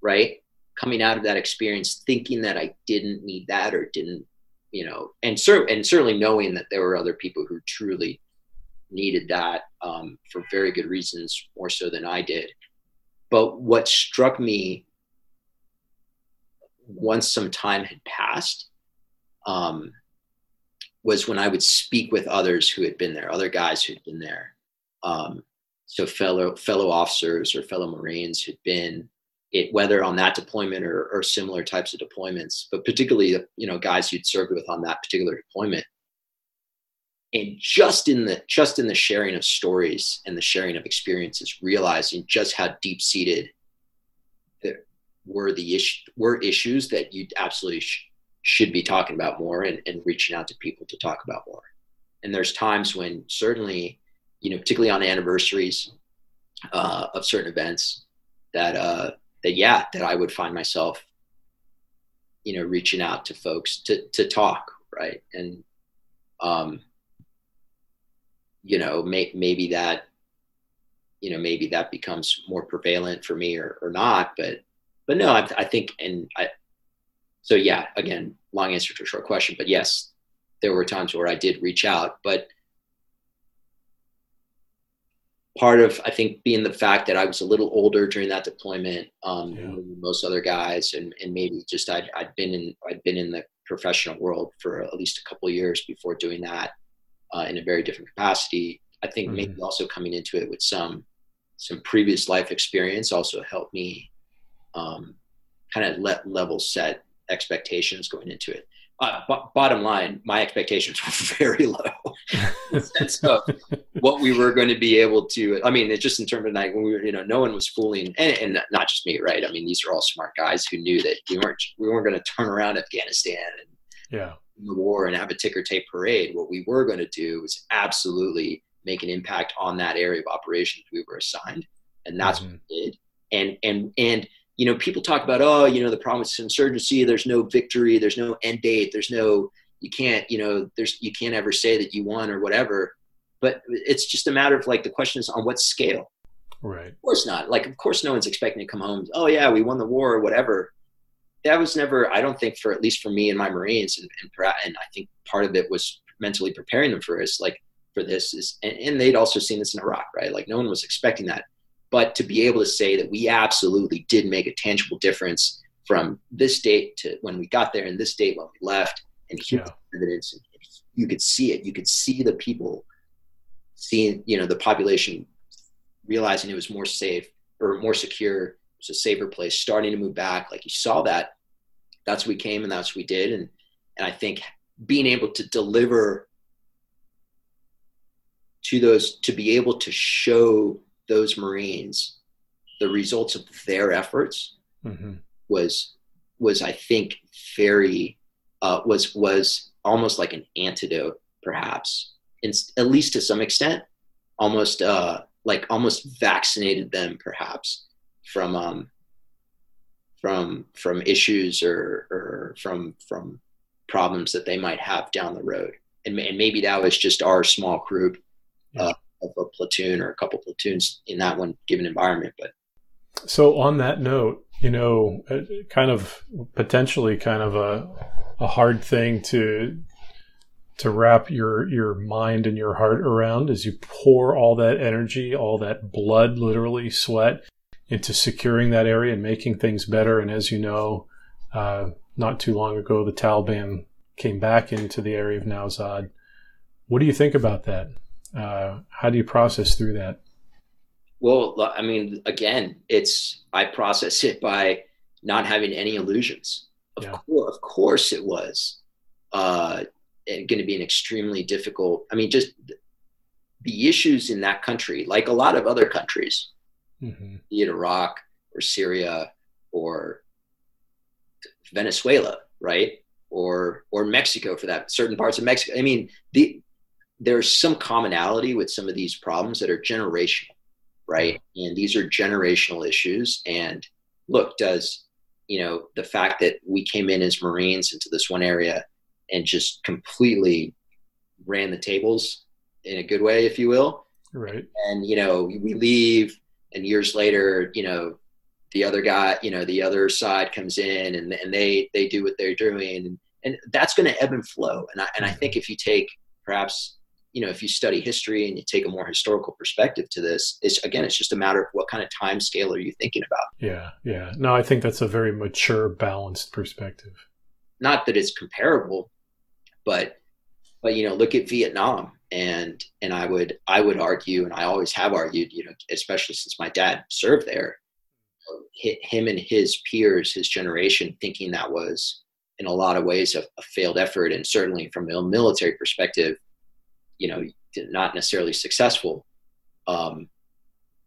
right? Coming out of that experience, thinking that I didn't need that or didn't, you know, and, cer- and certainly knowing that there were other people who truly needed that um, for very good reasons, more so than I did. But what struck me once some time had passed um, was when I would speak with others who had been there, other guys who had been there. Um, so fellow fellow officers or fellow Marines who'd been it, whether on that deployment or, or similar types of deployments, but particularly you know guys you'd served with on that particular deployment and just in the just in the sharing of stories and the sharing of experiences realizing just how deep seated were the issue were issues that you absolutely sh- should be talking about more and, and reaching out to people to talk about more and there's times when certainly you know particularly on anniversaries uh, of certain events that uh that yeah that i would find myself you know reaching out to folks to to talk right and um you know, may, maybe that, you know, maybe that becomes more prevalent for me or, or not. But, but no, I, I think, and I, so yeah, again, long answer to a short question, but yes, there were times where I did reach out, but part of I think being the fact that I was a little older during that deployment, um, yeah. most other guys, and and maybe just I'd I'd been in I'd been in the professional world for at least a couple of years before doing that, uh, in a very different capacity. I think mm-hmm. maybe also coming into it with some some previous life experience also helped me um, kind of let level set expectations going into it. Uh, b- bottom line, my expectations were [LAUGHS] very low in the sense of what we were going to be able to. I mean, just in terms of like when we were, you know, no one was fooling, and, and not just me, right? I mean, these are all smart guys who knew that we weren't we weren't going to turn around Afghanistan and yeah the war and have a ticker tape parade. What we were going to do was absolutely make an impact on that area of operations we were assigned, and that's mm-hmm. what we did. And and and you know, people talk about oh, you know, the problem with insurgency. There's no victory. There's no end date. There's no you can't you know there's you can't ever say that you won or whatever. But it's just a matter of like the question is on what scale. Right. Of course not. Like, of course, no one's expecting to come home. Oh yeah, we won the war or whatever that was never i don't think for at least for me and my marines and, and, and i think part of it was mentally preparing them for this like for this is and, and, they'd also seen this in iraq right like no one was expecting that but to be able to say that we absolutely did make a tangible difference from this date to when we got there and this date when we left and Yeah. evidence and you could see it. You could see the people seeing you know the population realizing it was more safe or more secure. It was a safer place starting to move back. Like you saw that. That's what we came and that's what we did. And and i think being able to deliver to those to be able to show those marines the results of their efforts hmm was was I think very uh, was was almost like an antidote, perhaps, in, at least to some extent, almost uh, like almost vaccinated them, perhaps, from um, from from issues or or from from problems that they might have down the road, and, and maybe that was just our small group uh, of a platoon or a couple platoons in that one given environment, but So on that note, you know, uh, kind of potentially kind of a a hard thing to to wrap your your mind and your heart around as you pour all that energy, all that blood, literally sweat, into securing that area and making things better. And as you know, uh, not too long ago, the Taliban came back into the area of Nowzad. What do you think about that? Uh, how do you process through that? Well, I mean, again, it's I process it by not having any illusions. Of Yeah. course, of course, it was uh, going to be an extremely difficult. I mean, just the issues in that country, like a lot of other countries, hmm be it Iraq or Syria or Venezuela, right? Or or Mexico for that certain parts of Mexico. I mean, the there's some commonality with some of these problems that are generational, right? And these are generational issues. And look, does you know the fact that we came in as Marines into this one area and just completely ran the tables in a good way, if you will, Right. and you know we leave and years later you know the other guy you know the other side comes in and, and they they do what they're doing and, and that's going to ebb and flow and I, and I mm-hmm. think if you take perhaps you know if you study history and you take a more historical perspective to this it's again it's just a matter of what kind of time scale are you thinking about Yeah, yeah. No, I think that's a very mature, balanced perspective. not that it's comparable but but you know look at vietnam and and i would i would argue and i always have argued you know especially since my dad served there him and his peers his generation thinking that was in a lot of ways a, a failed effort and certainly from a military perspective you know not necessarily successful um,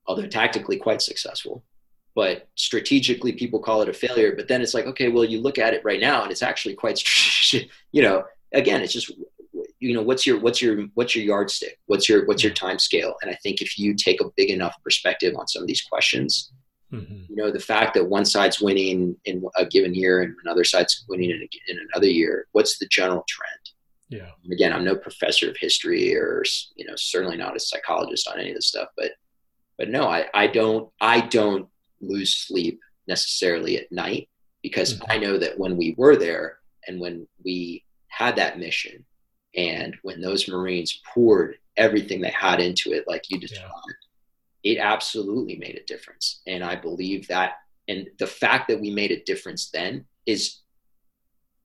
although tactically quite successful but strategically people call it a failure but then it's like okay well you look at it right now and it's actually quite [LAUGHS] you know again it's just you know what's your what's your what's your yardstick? What's your what's your time scale? And i think if you take a big enough perspective on some of these questions hmm you know the fact that one side's winning in a given year and another side's winning in, a, in another year what's the general trend Yeah. and again i'm no professor of history or you know certainly not a psychologist on any of this stuff but but no i i don't i don't lose sleep necessarily at night because Mhm. i know that when we were there and when we had that mission and when those marines poured everything they had into it like you described it absolutely made a difference and i believe that and the fact that we made a difference then is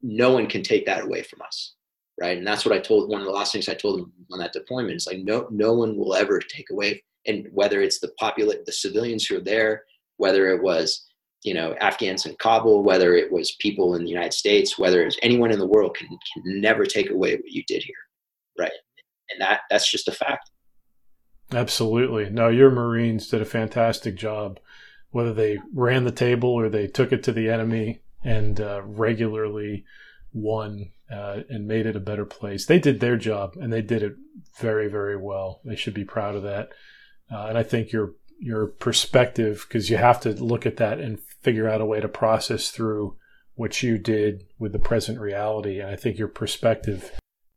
no one can take that away from us right and that's what i told one of the last things i told them on that deployment is like no no one will ever take away and whether it's the populate the civilians who are there whether it was you know afghans in kabul whether it was people in the united states whether it's anyone in the world can, can never take away what you did here right and that that's just a fact Absolutely. No, your Marines did a fantastic job. Whether they ran the table or they took it to the enemy and uh, regularly won uh, and made it a better place, they did their job and they did it very, very well. They should be proud of that. Uh, and I think your your perspective, because you have to look at that and figure out a way to process through what you did with the present reality. And I think your perspective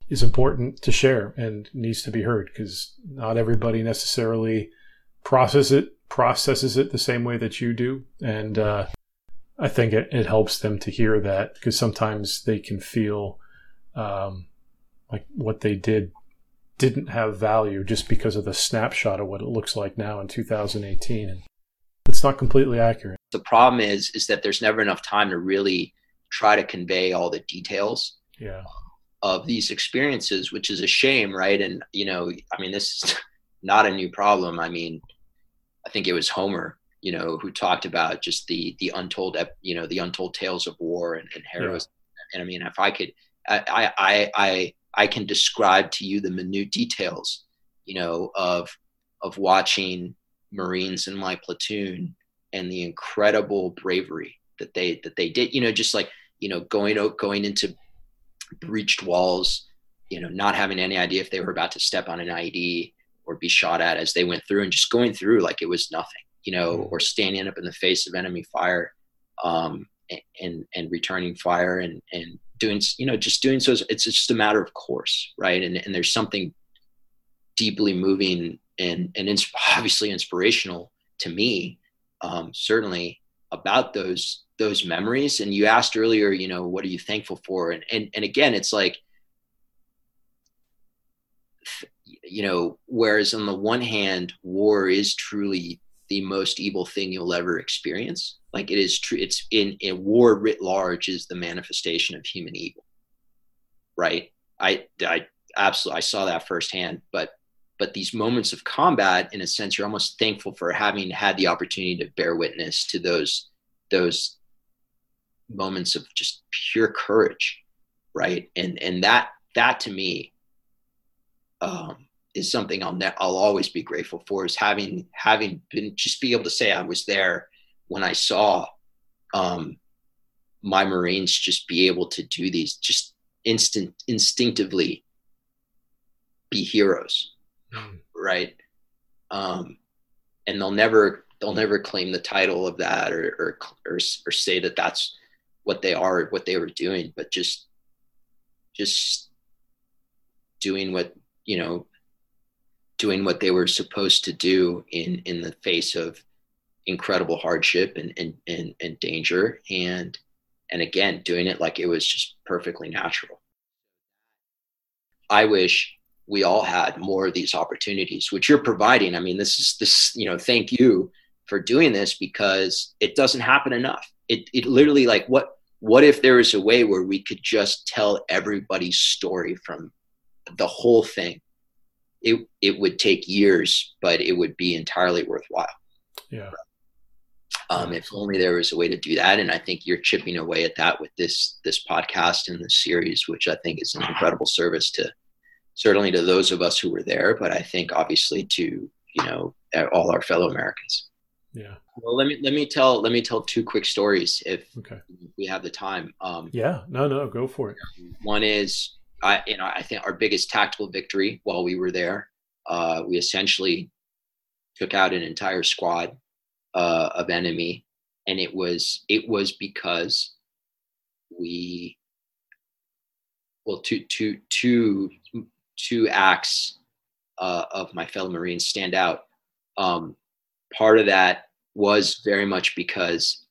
is important to share and needs to be heard because not everybody necessarily process it processes it the same way that you do and uh, i think it, it helps them to hear that because sometimes they can feel um, like what they did didn't have value just because of the snapshot of what it looks like now in 2018 and It's not completely accurate. The problem is is that there's never enough time to really try to convey all the details Yeah. of these experiences, which is a shame, right? And you know, I mean, this is [LAUGHS] not a new problem. I mean, I think it was Homer, you know, who talked about just the the untold, you know, the untold tales of war and, and heroism. And I mean, if I could, I, I, I, I can describe to you the minute details, you know, of of watching Marines in my platoon and the incredible bravery that they that they did. You know, just like you know, going out, going into breached walls, you know, not having any idea if they were about to step on an IED or be shot at as they went through, and just going through like it was nothing, you know, or standing up in the face of enemy fire, um, and and returning fire and and doing, you know, just doing so. It's just a matter of course, right? And and there's something deeply moving and and ins- obviously inspirational to me, um, certainly about those those memories and you asked earlier you know what are you thankful for and and, and again it's like you know whereas on the one hand war is truly the most evil thing you'll ever experience. Like it is true it's in in war writ large is the manifestation of human evil. Right? I i absolutely i saw that firsthand but but these moments of combat in a sense you're almost thankful for having had the opportunity to bear witness to those those moments of just pure courage. Right? And and that that to me um is something i'll ne- i'll always be grateful for is having having been just be able to say i was there when i saw um my marines just be able to do these just instant instinctively be heroes Mm. right um and they'll never they'll never claim the title of that or or or, or say that that's what they are what they were doing but just just doing what you know doing what they were supposed to do in in the face of incredible hardship and and and, and danger. And and again doing it like it was just perfectly natural. I wish we all had more of these opportunities which you're providing. I mean this is this you know thank you for doing this because it doesn't happen enough. It it literally like what what if there was a way where we could just tell everybody's story from the whole thing it it would take years but it would be entirely worthwhile Yeah. um, if only there was a way to do that and i think you're chipping away at that with this this podcast and this series which i think is an incredible service to certainly to those of us who were there but i think obviously to you know all our fellow americans Yeah. well let me let me tell let me tell two quick stories if Okay. we have the time um, Yeah. No, no, go for it. one is I you know I think our biggest tactical victory while we were there. Uh, we essentially took out an entire squad uh, of enemy, and it was it was because we well two two two two acts uh, of my fellow Marines stand out. Um, part of that was very much because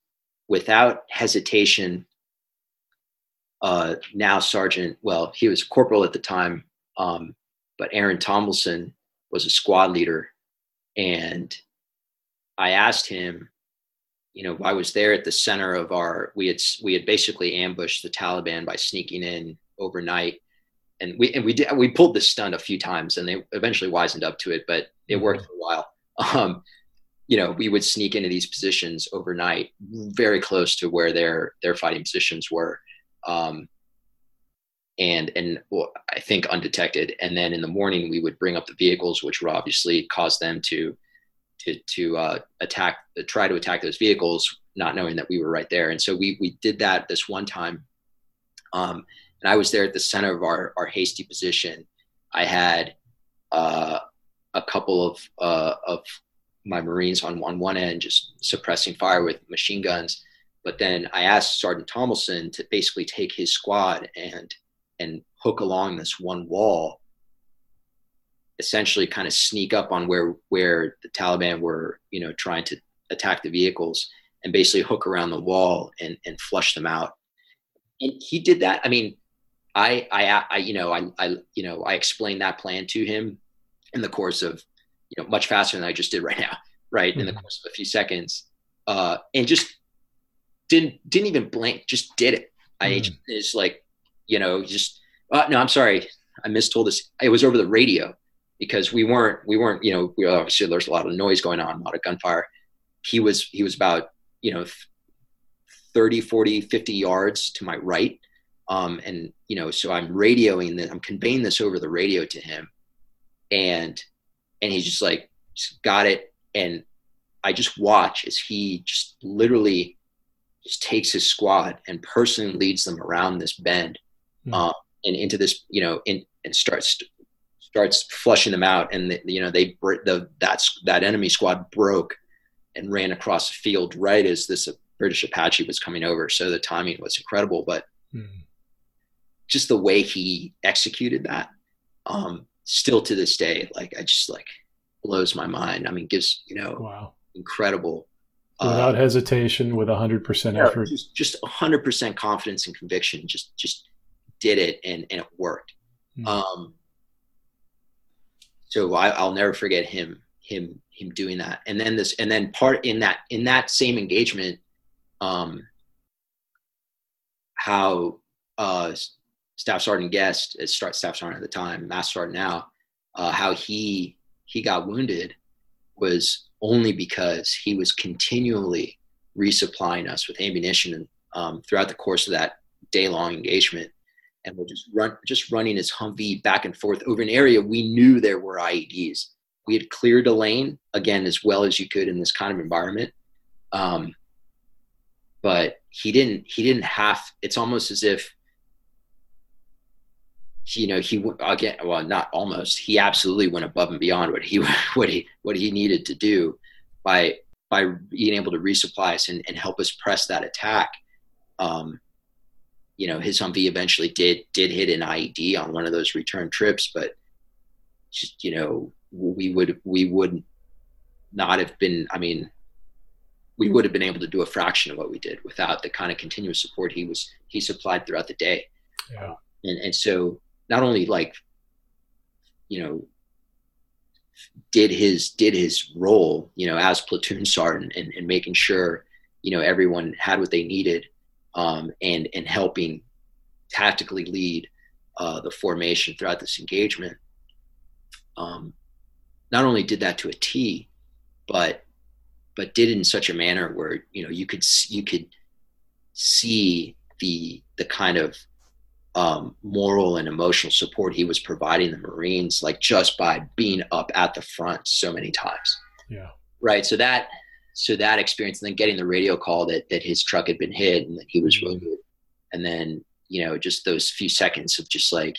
without hesitation uh, now Sergeant, well, he was corporal at the time, um, but Aaron Tomlinson was a squad leader. And I asked him, you know, I was there at the center of our, we had, we had basically ambushed the Taliban by sneaking in overnight. And we, and we did, we pulled this stunt a few times and they eventually wisened up to it, but it worked for a while. Um, you know, we would sneak into these positions overnight, very close to where their, their fighting positions were um, and and well, I think undetected. And then in the morning we would bring up the vehicles, which would obviously cause them to to to uh, attack, try to attack those vehicles, not knowing that we were right there. And so we we did that this one time, um, and I was there at the center of our our hasty position. I had uh, a couple of uh, of my Marines on on one end, just suppressing fire with machine guns but then I asked Sergeant Tomlinson to basically take his squad and and hook along this one wall, essentially kind of sneak up on where where the Taliban were, you know, trying to attack the vehicles, and basically hook around the wall and and flush them out. And he did that. I mean, I I, I you know I I you know I explained that plan to him in the course of you know much faster than I just did right now right mm-hmm. in the mm-hmm. course of a few seconds uh, and just didn't didn't even blink just did it. I mm-hmm. it's like you know just uh, no i'm sorry. I mistold this. It was over the radio because we weren't we weren't you know we obviously there's a lot of noise going on a lot of gunfire. He was he was about you know 30 40 50 yards to my right. Um, and you know so i'm radioing that i'm conveying this over the radio to him. And and he's just like just got it. And i just watch as he just literally just takes his squad and personally leads them around this bend mm-hmm. uh, and into this you know in, and starts starts flushing them out and the, you know they the that's that enemy squad broke and ran across the field right as this British Apache was coming over. So the timing was incredible, but mm. just the way he executed that, um, still to this day, like I just like blows my mind. I mean, gives you know, wow, incredible. Without uh, hesitation, with a hundred percent effort, just hundred percent confidence and conviction. Just just did it, and and it worked. Mm. Um, so I, I'll never forget him him him doing that and then this and then part in that in that same engagement um how uh staff sergeant guest as start staff sergeant at the time master sergeant now uh how he he got wounded was only because he was continually resupplying us with ammunition um, throughout the course of that day long engagement. And we're just run just running his Humvee back and forth over an area we knew there were IEDs we had cleared a lane again as well as you could in this kind of environment. Um, but he didn't he didn't have it's almost as if you know he again well not almost he absolutely went above and beyond what he [LAUGHS] what he what he needed to do by by being able to resupply us and, and help us press that attack um, you know his Humvee eventually did did hit an IED on one of those return trips but just you know we would we would not have been i mean we would have been able to do a fraction of what we did without the kind of continuous support he was he supplied throughout the day yeah. and and so not only like you know did his did his role you know as platoon sergeant and, and making sure you know everyone had what they needed um, and and helping tactically lead uh, the formation throughout this engagement um, not only did that to a T, but but did it in such a manner where you know you could you could see the the kind of um, moral and emotional support he was providing the Marines, like just by being up at the front so many times. Yeah. Right. So that so that experience, and then getting the radio call that that his truck had been hit and that he was mm-hmm. wounded, and then you know just those few seconds of just like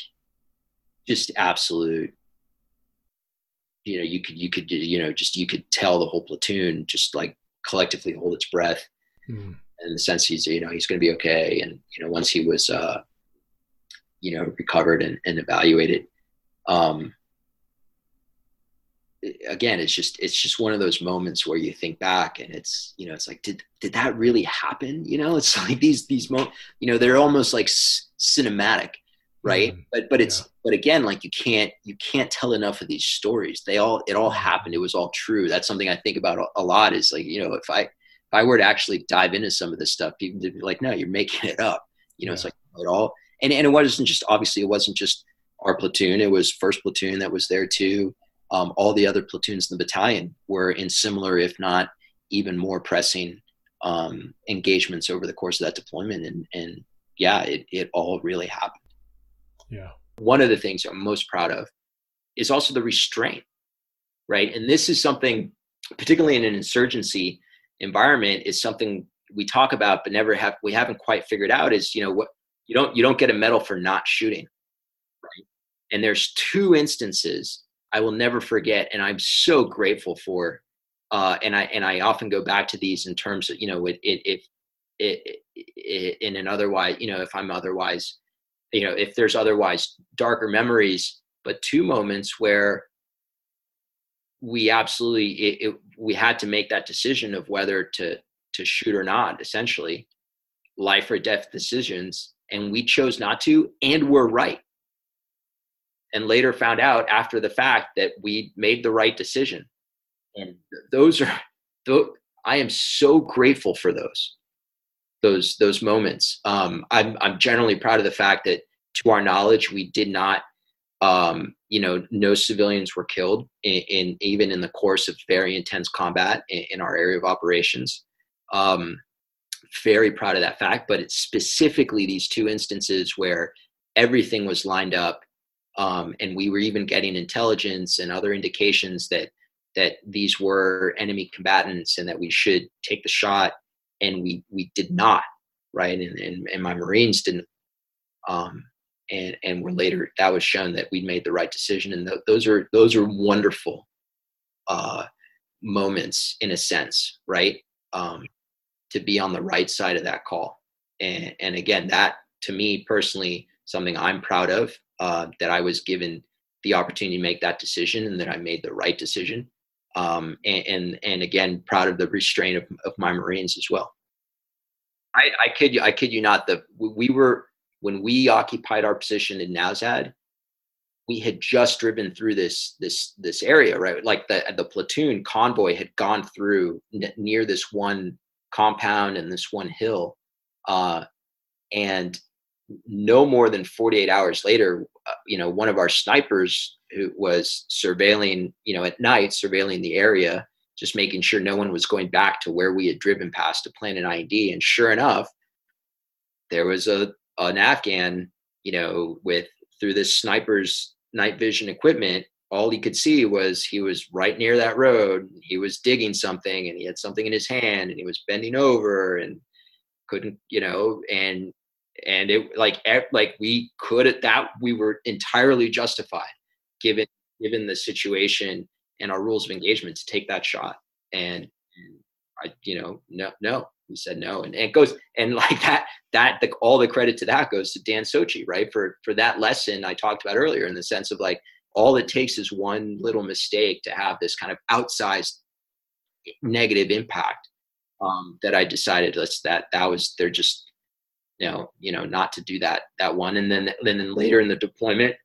just absolute you know you could you could you know just you could tell the whole platoon just like collectively hold its breath mm. in the sense he's you know he's going to be okay and you know once he was uh you know recovered and, and evaluated. Um again it's just it's just one of those moments where you think back and it's you know it's like did did that really happen? You know [LAUGHS] it's like these these mo you know they're almost like c- cinematic right? Mm but but it's yeah. but again like you can't you can't tell enough of these stories. They all it all happened. It was all true. That's something i think about a, a lot is like you know if i if i were to actually dive into some of this stuff people would be like no you're making it up. You know yeah. it's like it all and and it wasn't just obviously it wasn't just our platoon it was first platoon that was there too um, all the other platoons in the battalion were in similar if not even more pressing um, engagements over the course of that deployment and and yeah it, it all really happened yeah. One of the things I'm most proud of is also the restraint, right? And this is something, particularly in an insurgency environment, is something we talk about but never have we haven't quite figured out is you know what you don't you don't get a medal for not shooting right? And there's two instances i will never forget and i'm so grateful for uh, and i and i often go back to these in terms of you know it, it, if it, it, in an otherwise you know if i'm otherwise you know if there's otherwise darker memories but two moments where we absolutely it, it, we had to make that decision of whether to to shoot or not essentially. Life or death decisions and we chose not to and we're right and later found out after the fact that we made the right decision and those are I am so grateful for those those those moments. Um, I'm I'm generally proud of the fact that, to our knowledge, we did not, um, you know, no civilians were killed in, in, even in the course of very intense combat in, in our area of operations. Um, very proud of that fact, but it's specifically these two instances where everything was lined up, um, and we were even getting intelligence and other indications that that these were enemy combatants and that we should take the shot and we we did not right? And and, and my marines didn't um and and were later that was shown that we made the right decision and th- those are those are wonderful uh moments in a sense right? Um to be on the right side of that call and and again that to me personally something i'm proud of uh that i was given the opportunity to make that decision and that i made the right decision um, and, and, and again proud of the restraint of, of my Marines as well. I, I kid you, I kid you not. The we were when we occupied our position in Nowzad, we had just driven through this this this area, right? Like the the platoon convoy had gone through n- near this one compound and this one hill, uh, and no more than 48 hours later, uh, you know, one of our snipers who was surveilling, you know, at night, surveilling the area, just making sure no one was going back to where we had driven past to plant an IED. And sure enough, there was a an Afghan, you know, with through this sniper's night vision equipment. All he could see was he was right near that road. He was digging something, and he had something in his hand, and he was bending over and couldn't, you know, and and it like like we could at that we were entirely justified given given the situation and our rules of engagement to take that shot. And, i you know no no we said no. And, and, it goes and like that that the, all the credit to that goes to dan sochi right? For for that lesson i talked about earlier in the sense of like all it takes is one little mistake to have this kind of outsized negative impact um, that i decided that's that that was they're just you know, you know, not to do that that one. And then and then later in the deployment,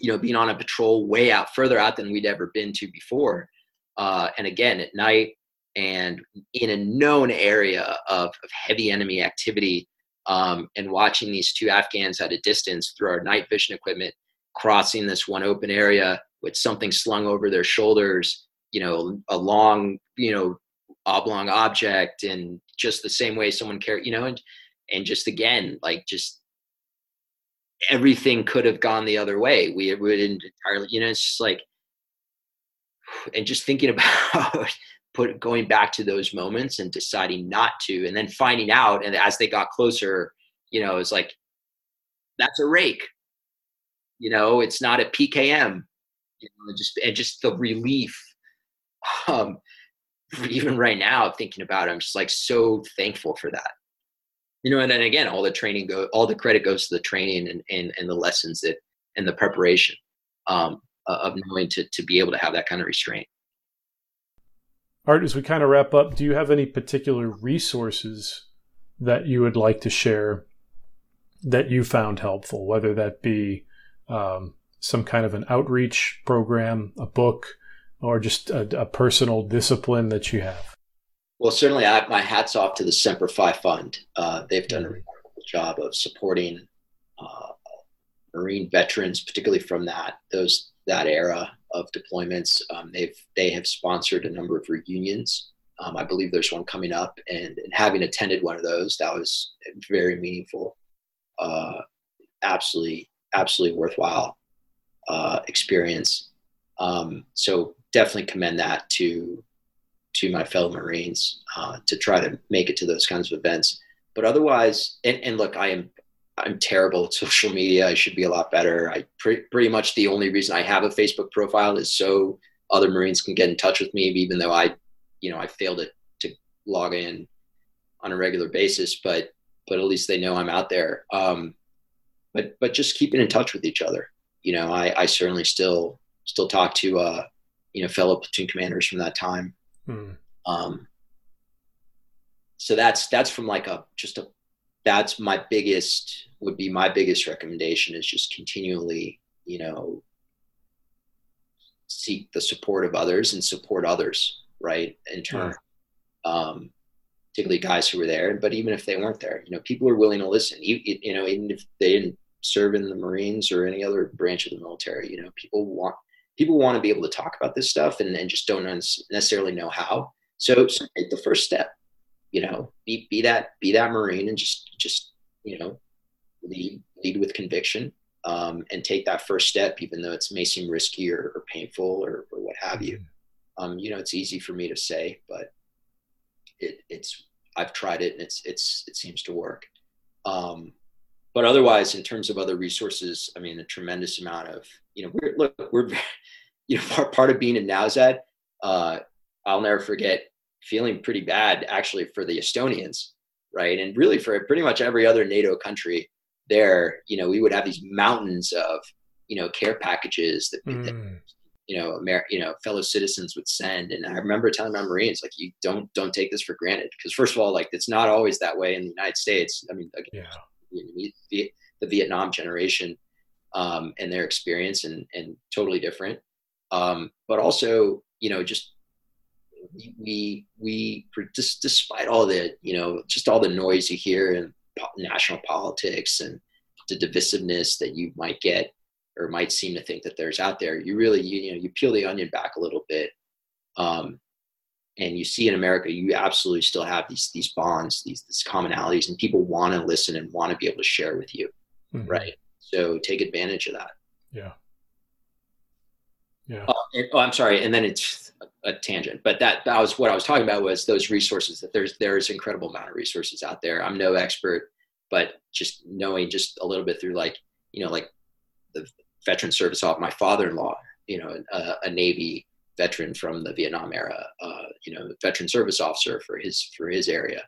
you know, being on a patrol way out further out than we'd ever been to before. Uh, and again at night and in a known area of, of heavy enemy activity um, and watching these two Afghans at a distance through our night vision equipment crossing this one open area with something slung over their shoulders, you know, a long, you know, oblong object and just the same way someone carry, you know, and and just again like just everything could have gone the other way. We wouldn't entirely you know it's just like and just thinking [LAUGHS] about put going back to those moments and deciding not to and then finding out and as they got closer you know it's like that's a rake you know it's not a pkm you know just and just the relief um even right now thinking about it i'm just like so thankful for that you know, and then again, all the training go, all the credit goes to the training and, and, and the lessons that, and the preparation um, of knowing to, to be able to have that kind of restraint. Art, as we kind of wrap up, do you have any particular resources that you would like to share that you found helpful, whether that be um, some kind of an outreach program, a book, or just a, a personal discipline that you have? Well, certainly, I, my hats off to the Semper Fi Fund. Uh, they've done a mm-hmm. remarkable job of supporting uh, Marine veterans, particularly from that those that era of deployments. Um, they've they have sponsored a number of reunions. Um, I believe there's one coming up, and, and, having attended one of those, that was very meaningful. Uh, absolutely, absolutely worthwhile uh, experience. Um, so definitely commend that to to my fellow Marines uh, to try to make it to those kinds of events. But otherwise, and, and look, I am I'm terrible at [LAUGHS] social media. I should be a lot better. I pre- pretty much the only reason I have a Facebook profile is so other Marines can get in touch with me, even though I, you know, I failed to, to log in on a regular basis. But but at least they know I'm out there. Um, but but just keeping in touch with each other. You know, I, I certainly still still talk to uh, you know fellow platoon commanders from that time Hmm. Um, so that's that's from like a just a that's my biggest would be my biggest recommendation is just continually you know seek the support of others and support others, right? In turn, um, particularly guys who were there. But even if they weren't there, you know, people are willing to listen. You, you know, even if they didn't serve in the Marines or any other branch of the military, you know, people want people want to be able to talk about this stuff and, and just don't necessarily know how. So, so take the first step. You know, be be that be that Marine and just just you know lead lead with conviction um, and take that first step, even though it may seem risky or, or painful or, or, what have you. Mm-hmm. Um, you know, it's easy for me to say, but it, it's I've tried it and it's it's it seems to work. Um, but otherwise, in terms of other resources, I mean, a tremendous amount of you know, we're look, we're [LAUGHS] you know, part, part of being in Nowzad, uh, I'll never forget feeling pretty bad actually for the Estonians, right, and really for pretty much every other NATO country there, you know, we would have these mountains of, you know, care packages that, mm. that you know, Amer- you know, fellow citizens would send. And I remember telling my Marines, like, you don't don't take this for granted, because first of all, like, it's not always that way in the United States. I mean, again, yeah. The, the Vietnam generation um, and their experience, and and totally different. Um, but also, you know, just we we just despite all the you know just all the noise you hear and national politics and the divisiveness that you might get or might seem to think that there's out there you really you, you know you peel the onion back a little bit um, and you see in america you absolutely still have these these bonds these, these commonalities and people want to listen and want to be able to share with you mm-hmm. right? So take advantage of that. Yeah. Yeah. Uh, and, oh i'm sorry and then it's a, a tangent but that that was what i was talking about was those resources that there's there's incredible amount of resources out there. I'm no expert but just knowing just a little bit through like you know like the veteran service off my father-in-law you know a, a navy veteran from the vietnam era uh, you know veteran service officer for his for his area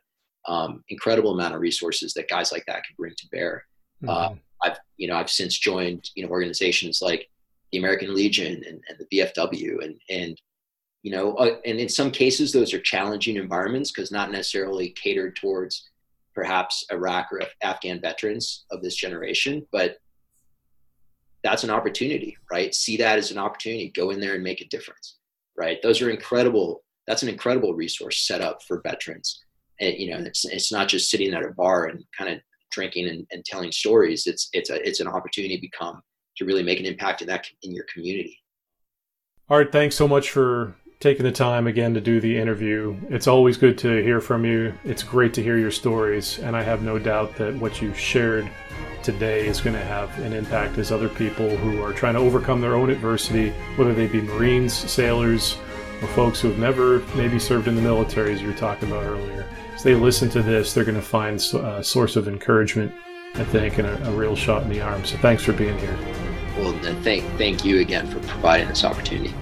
um, incredible amount of resources that guys like that can bring to bear mm-hmm. uh, i've you know i've since joined you know organizations like the american legion and, and the vfw and and you know uh, and in some cases those are challenging environments because not necessarily catered towards perhaps Iraq or Afghan veterans of this generation, but that's an opportunity, right? See that as an opportunity. Go in there and make a difference, right? Those are incredible. That's an incredible resource set up for veterans. And, you know, it's, it's not just sitting at a bar and kind of drinking and, and telling stories. It's, it's a, it's an opportunity to become, to really make an impact in that, in your community. Art, thanks so much for taking the time again to do the interview. It's always good to hear from you. It's great to hear your stories, and I have no doubt that what you shared today is going to have an impact as other people who are trying to overcome their own adversity, whether they be Marines, sailors, or folks who have never maybe served in the military, as you were talking about earlier. As they listen to this, they're going to find a uh, source of encouragement, I think, and a, a real shot in the arm. So thanks for being here. Well, thank, thank you again for providing this opportunity.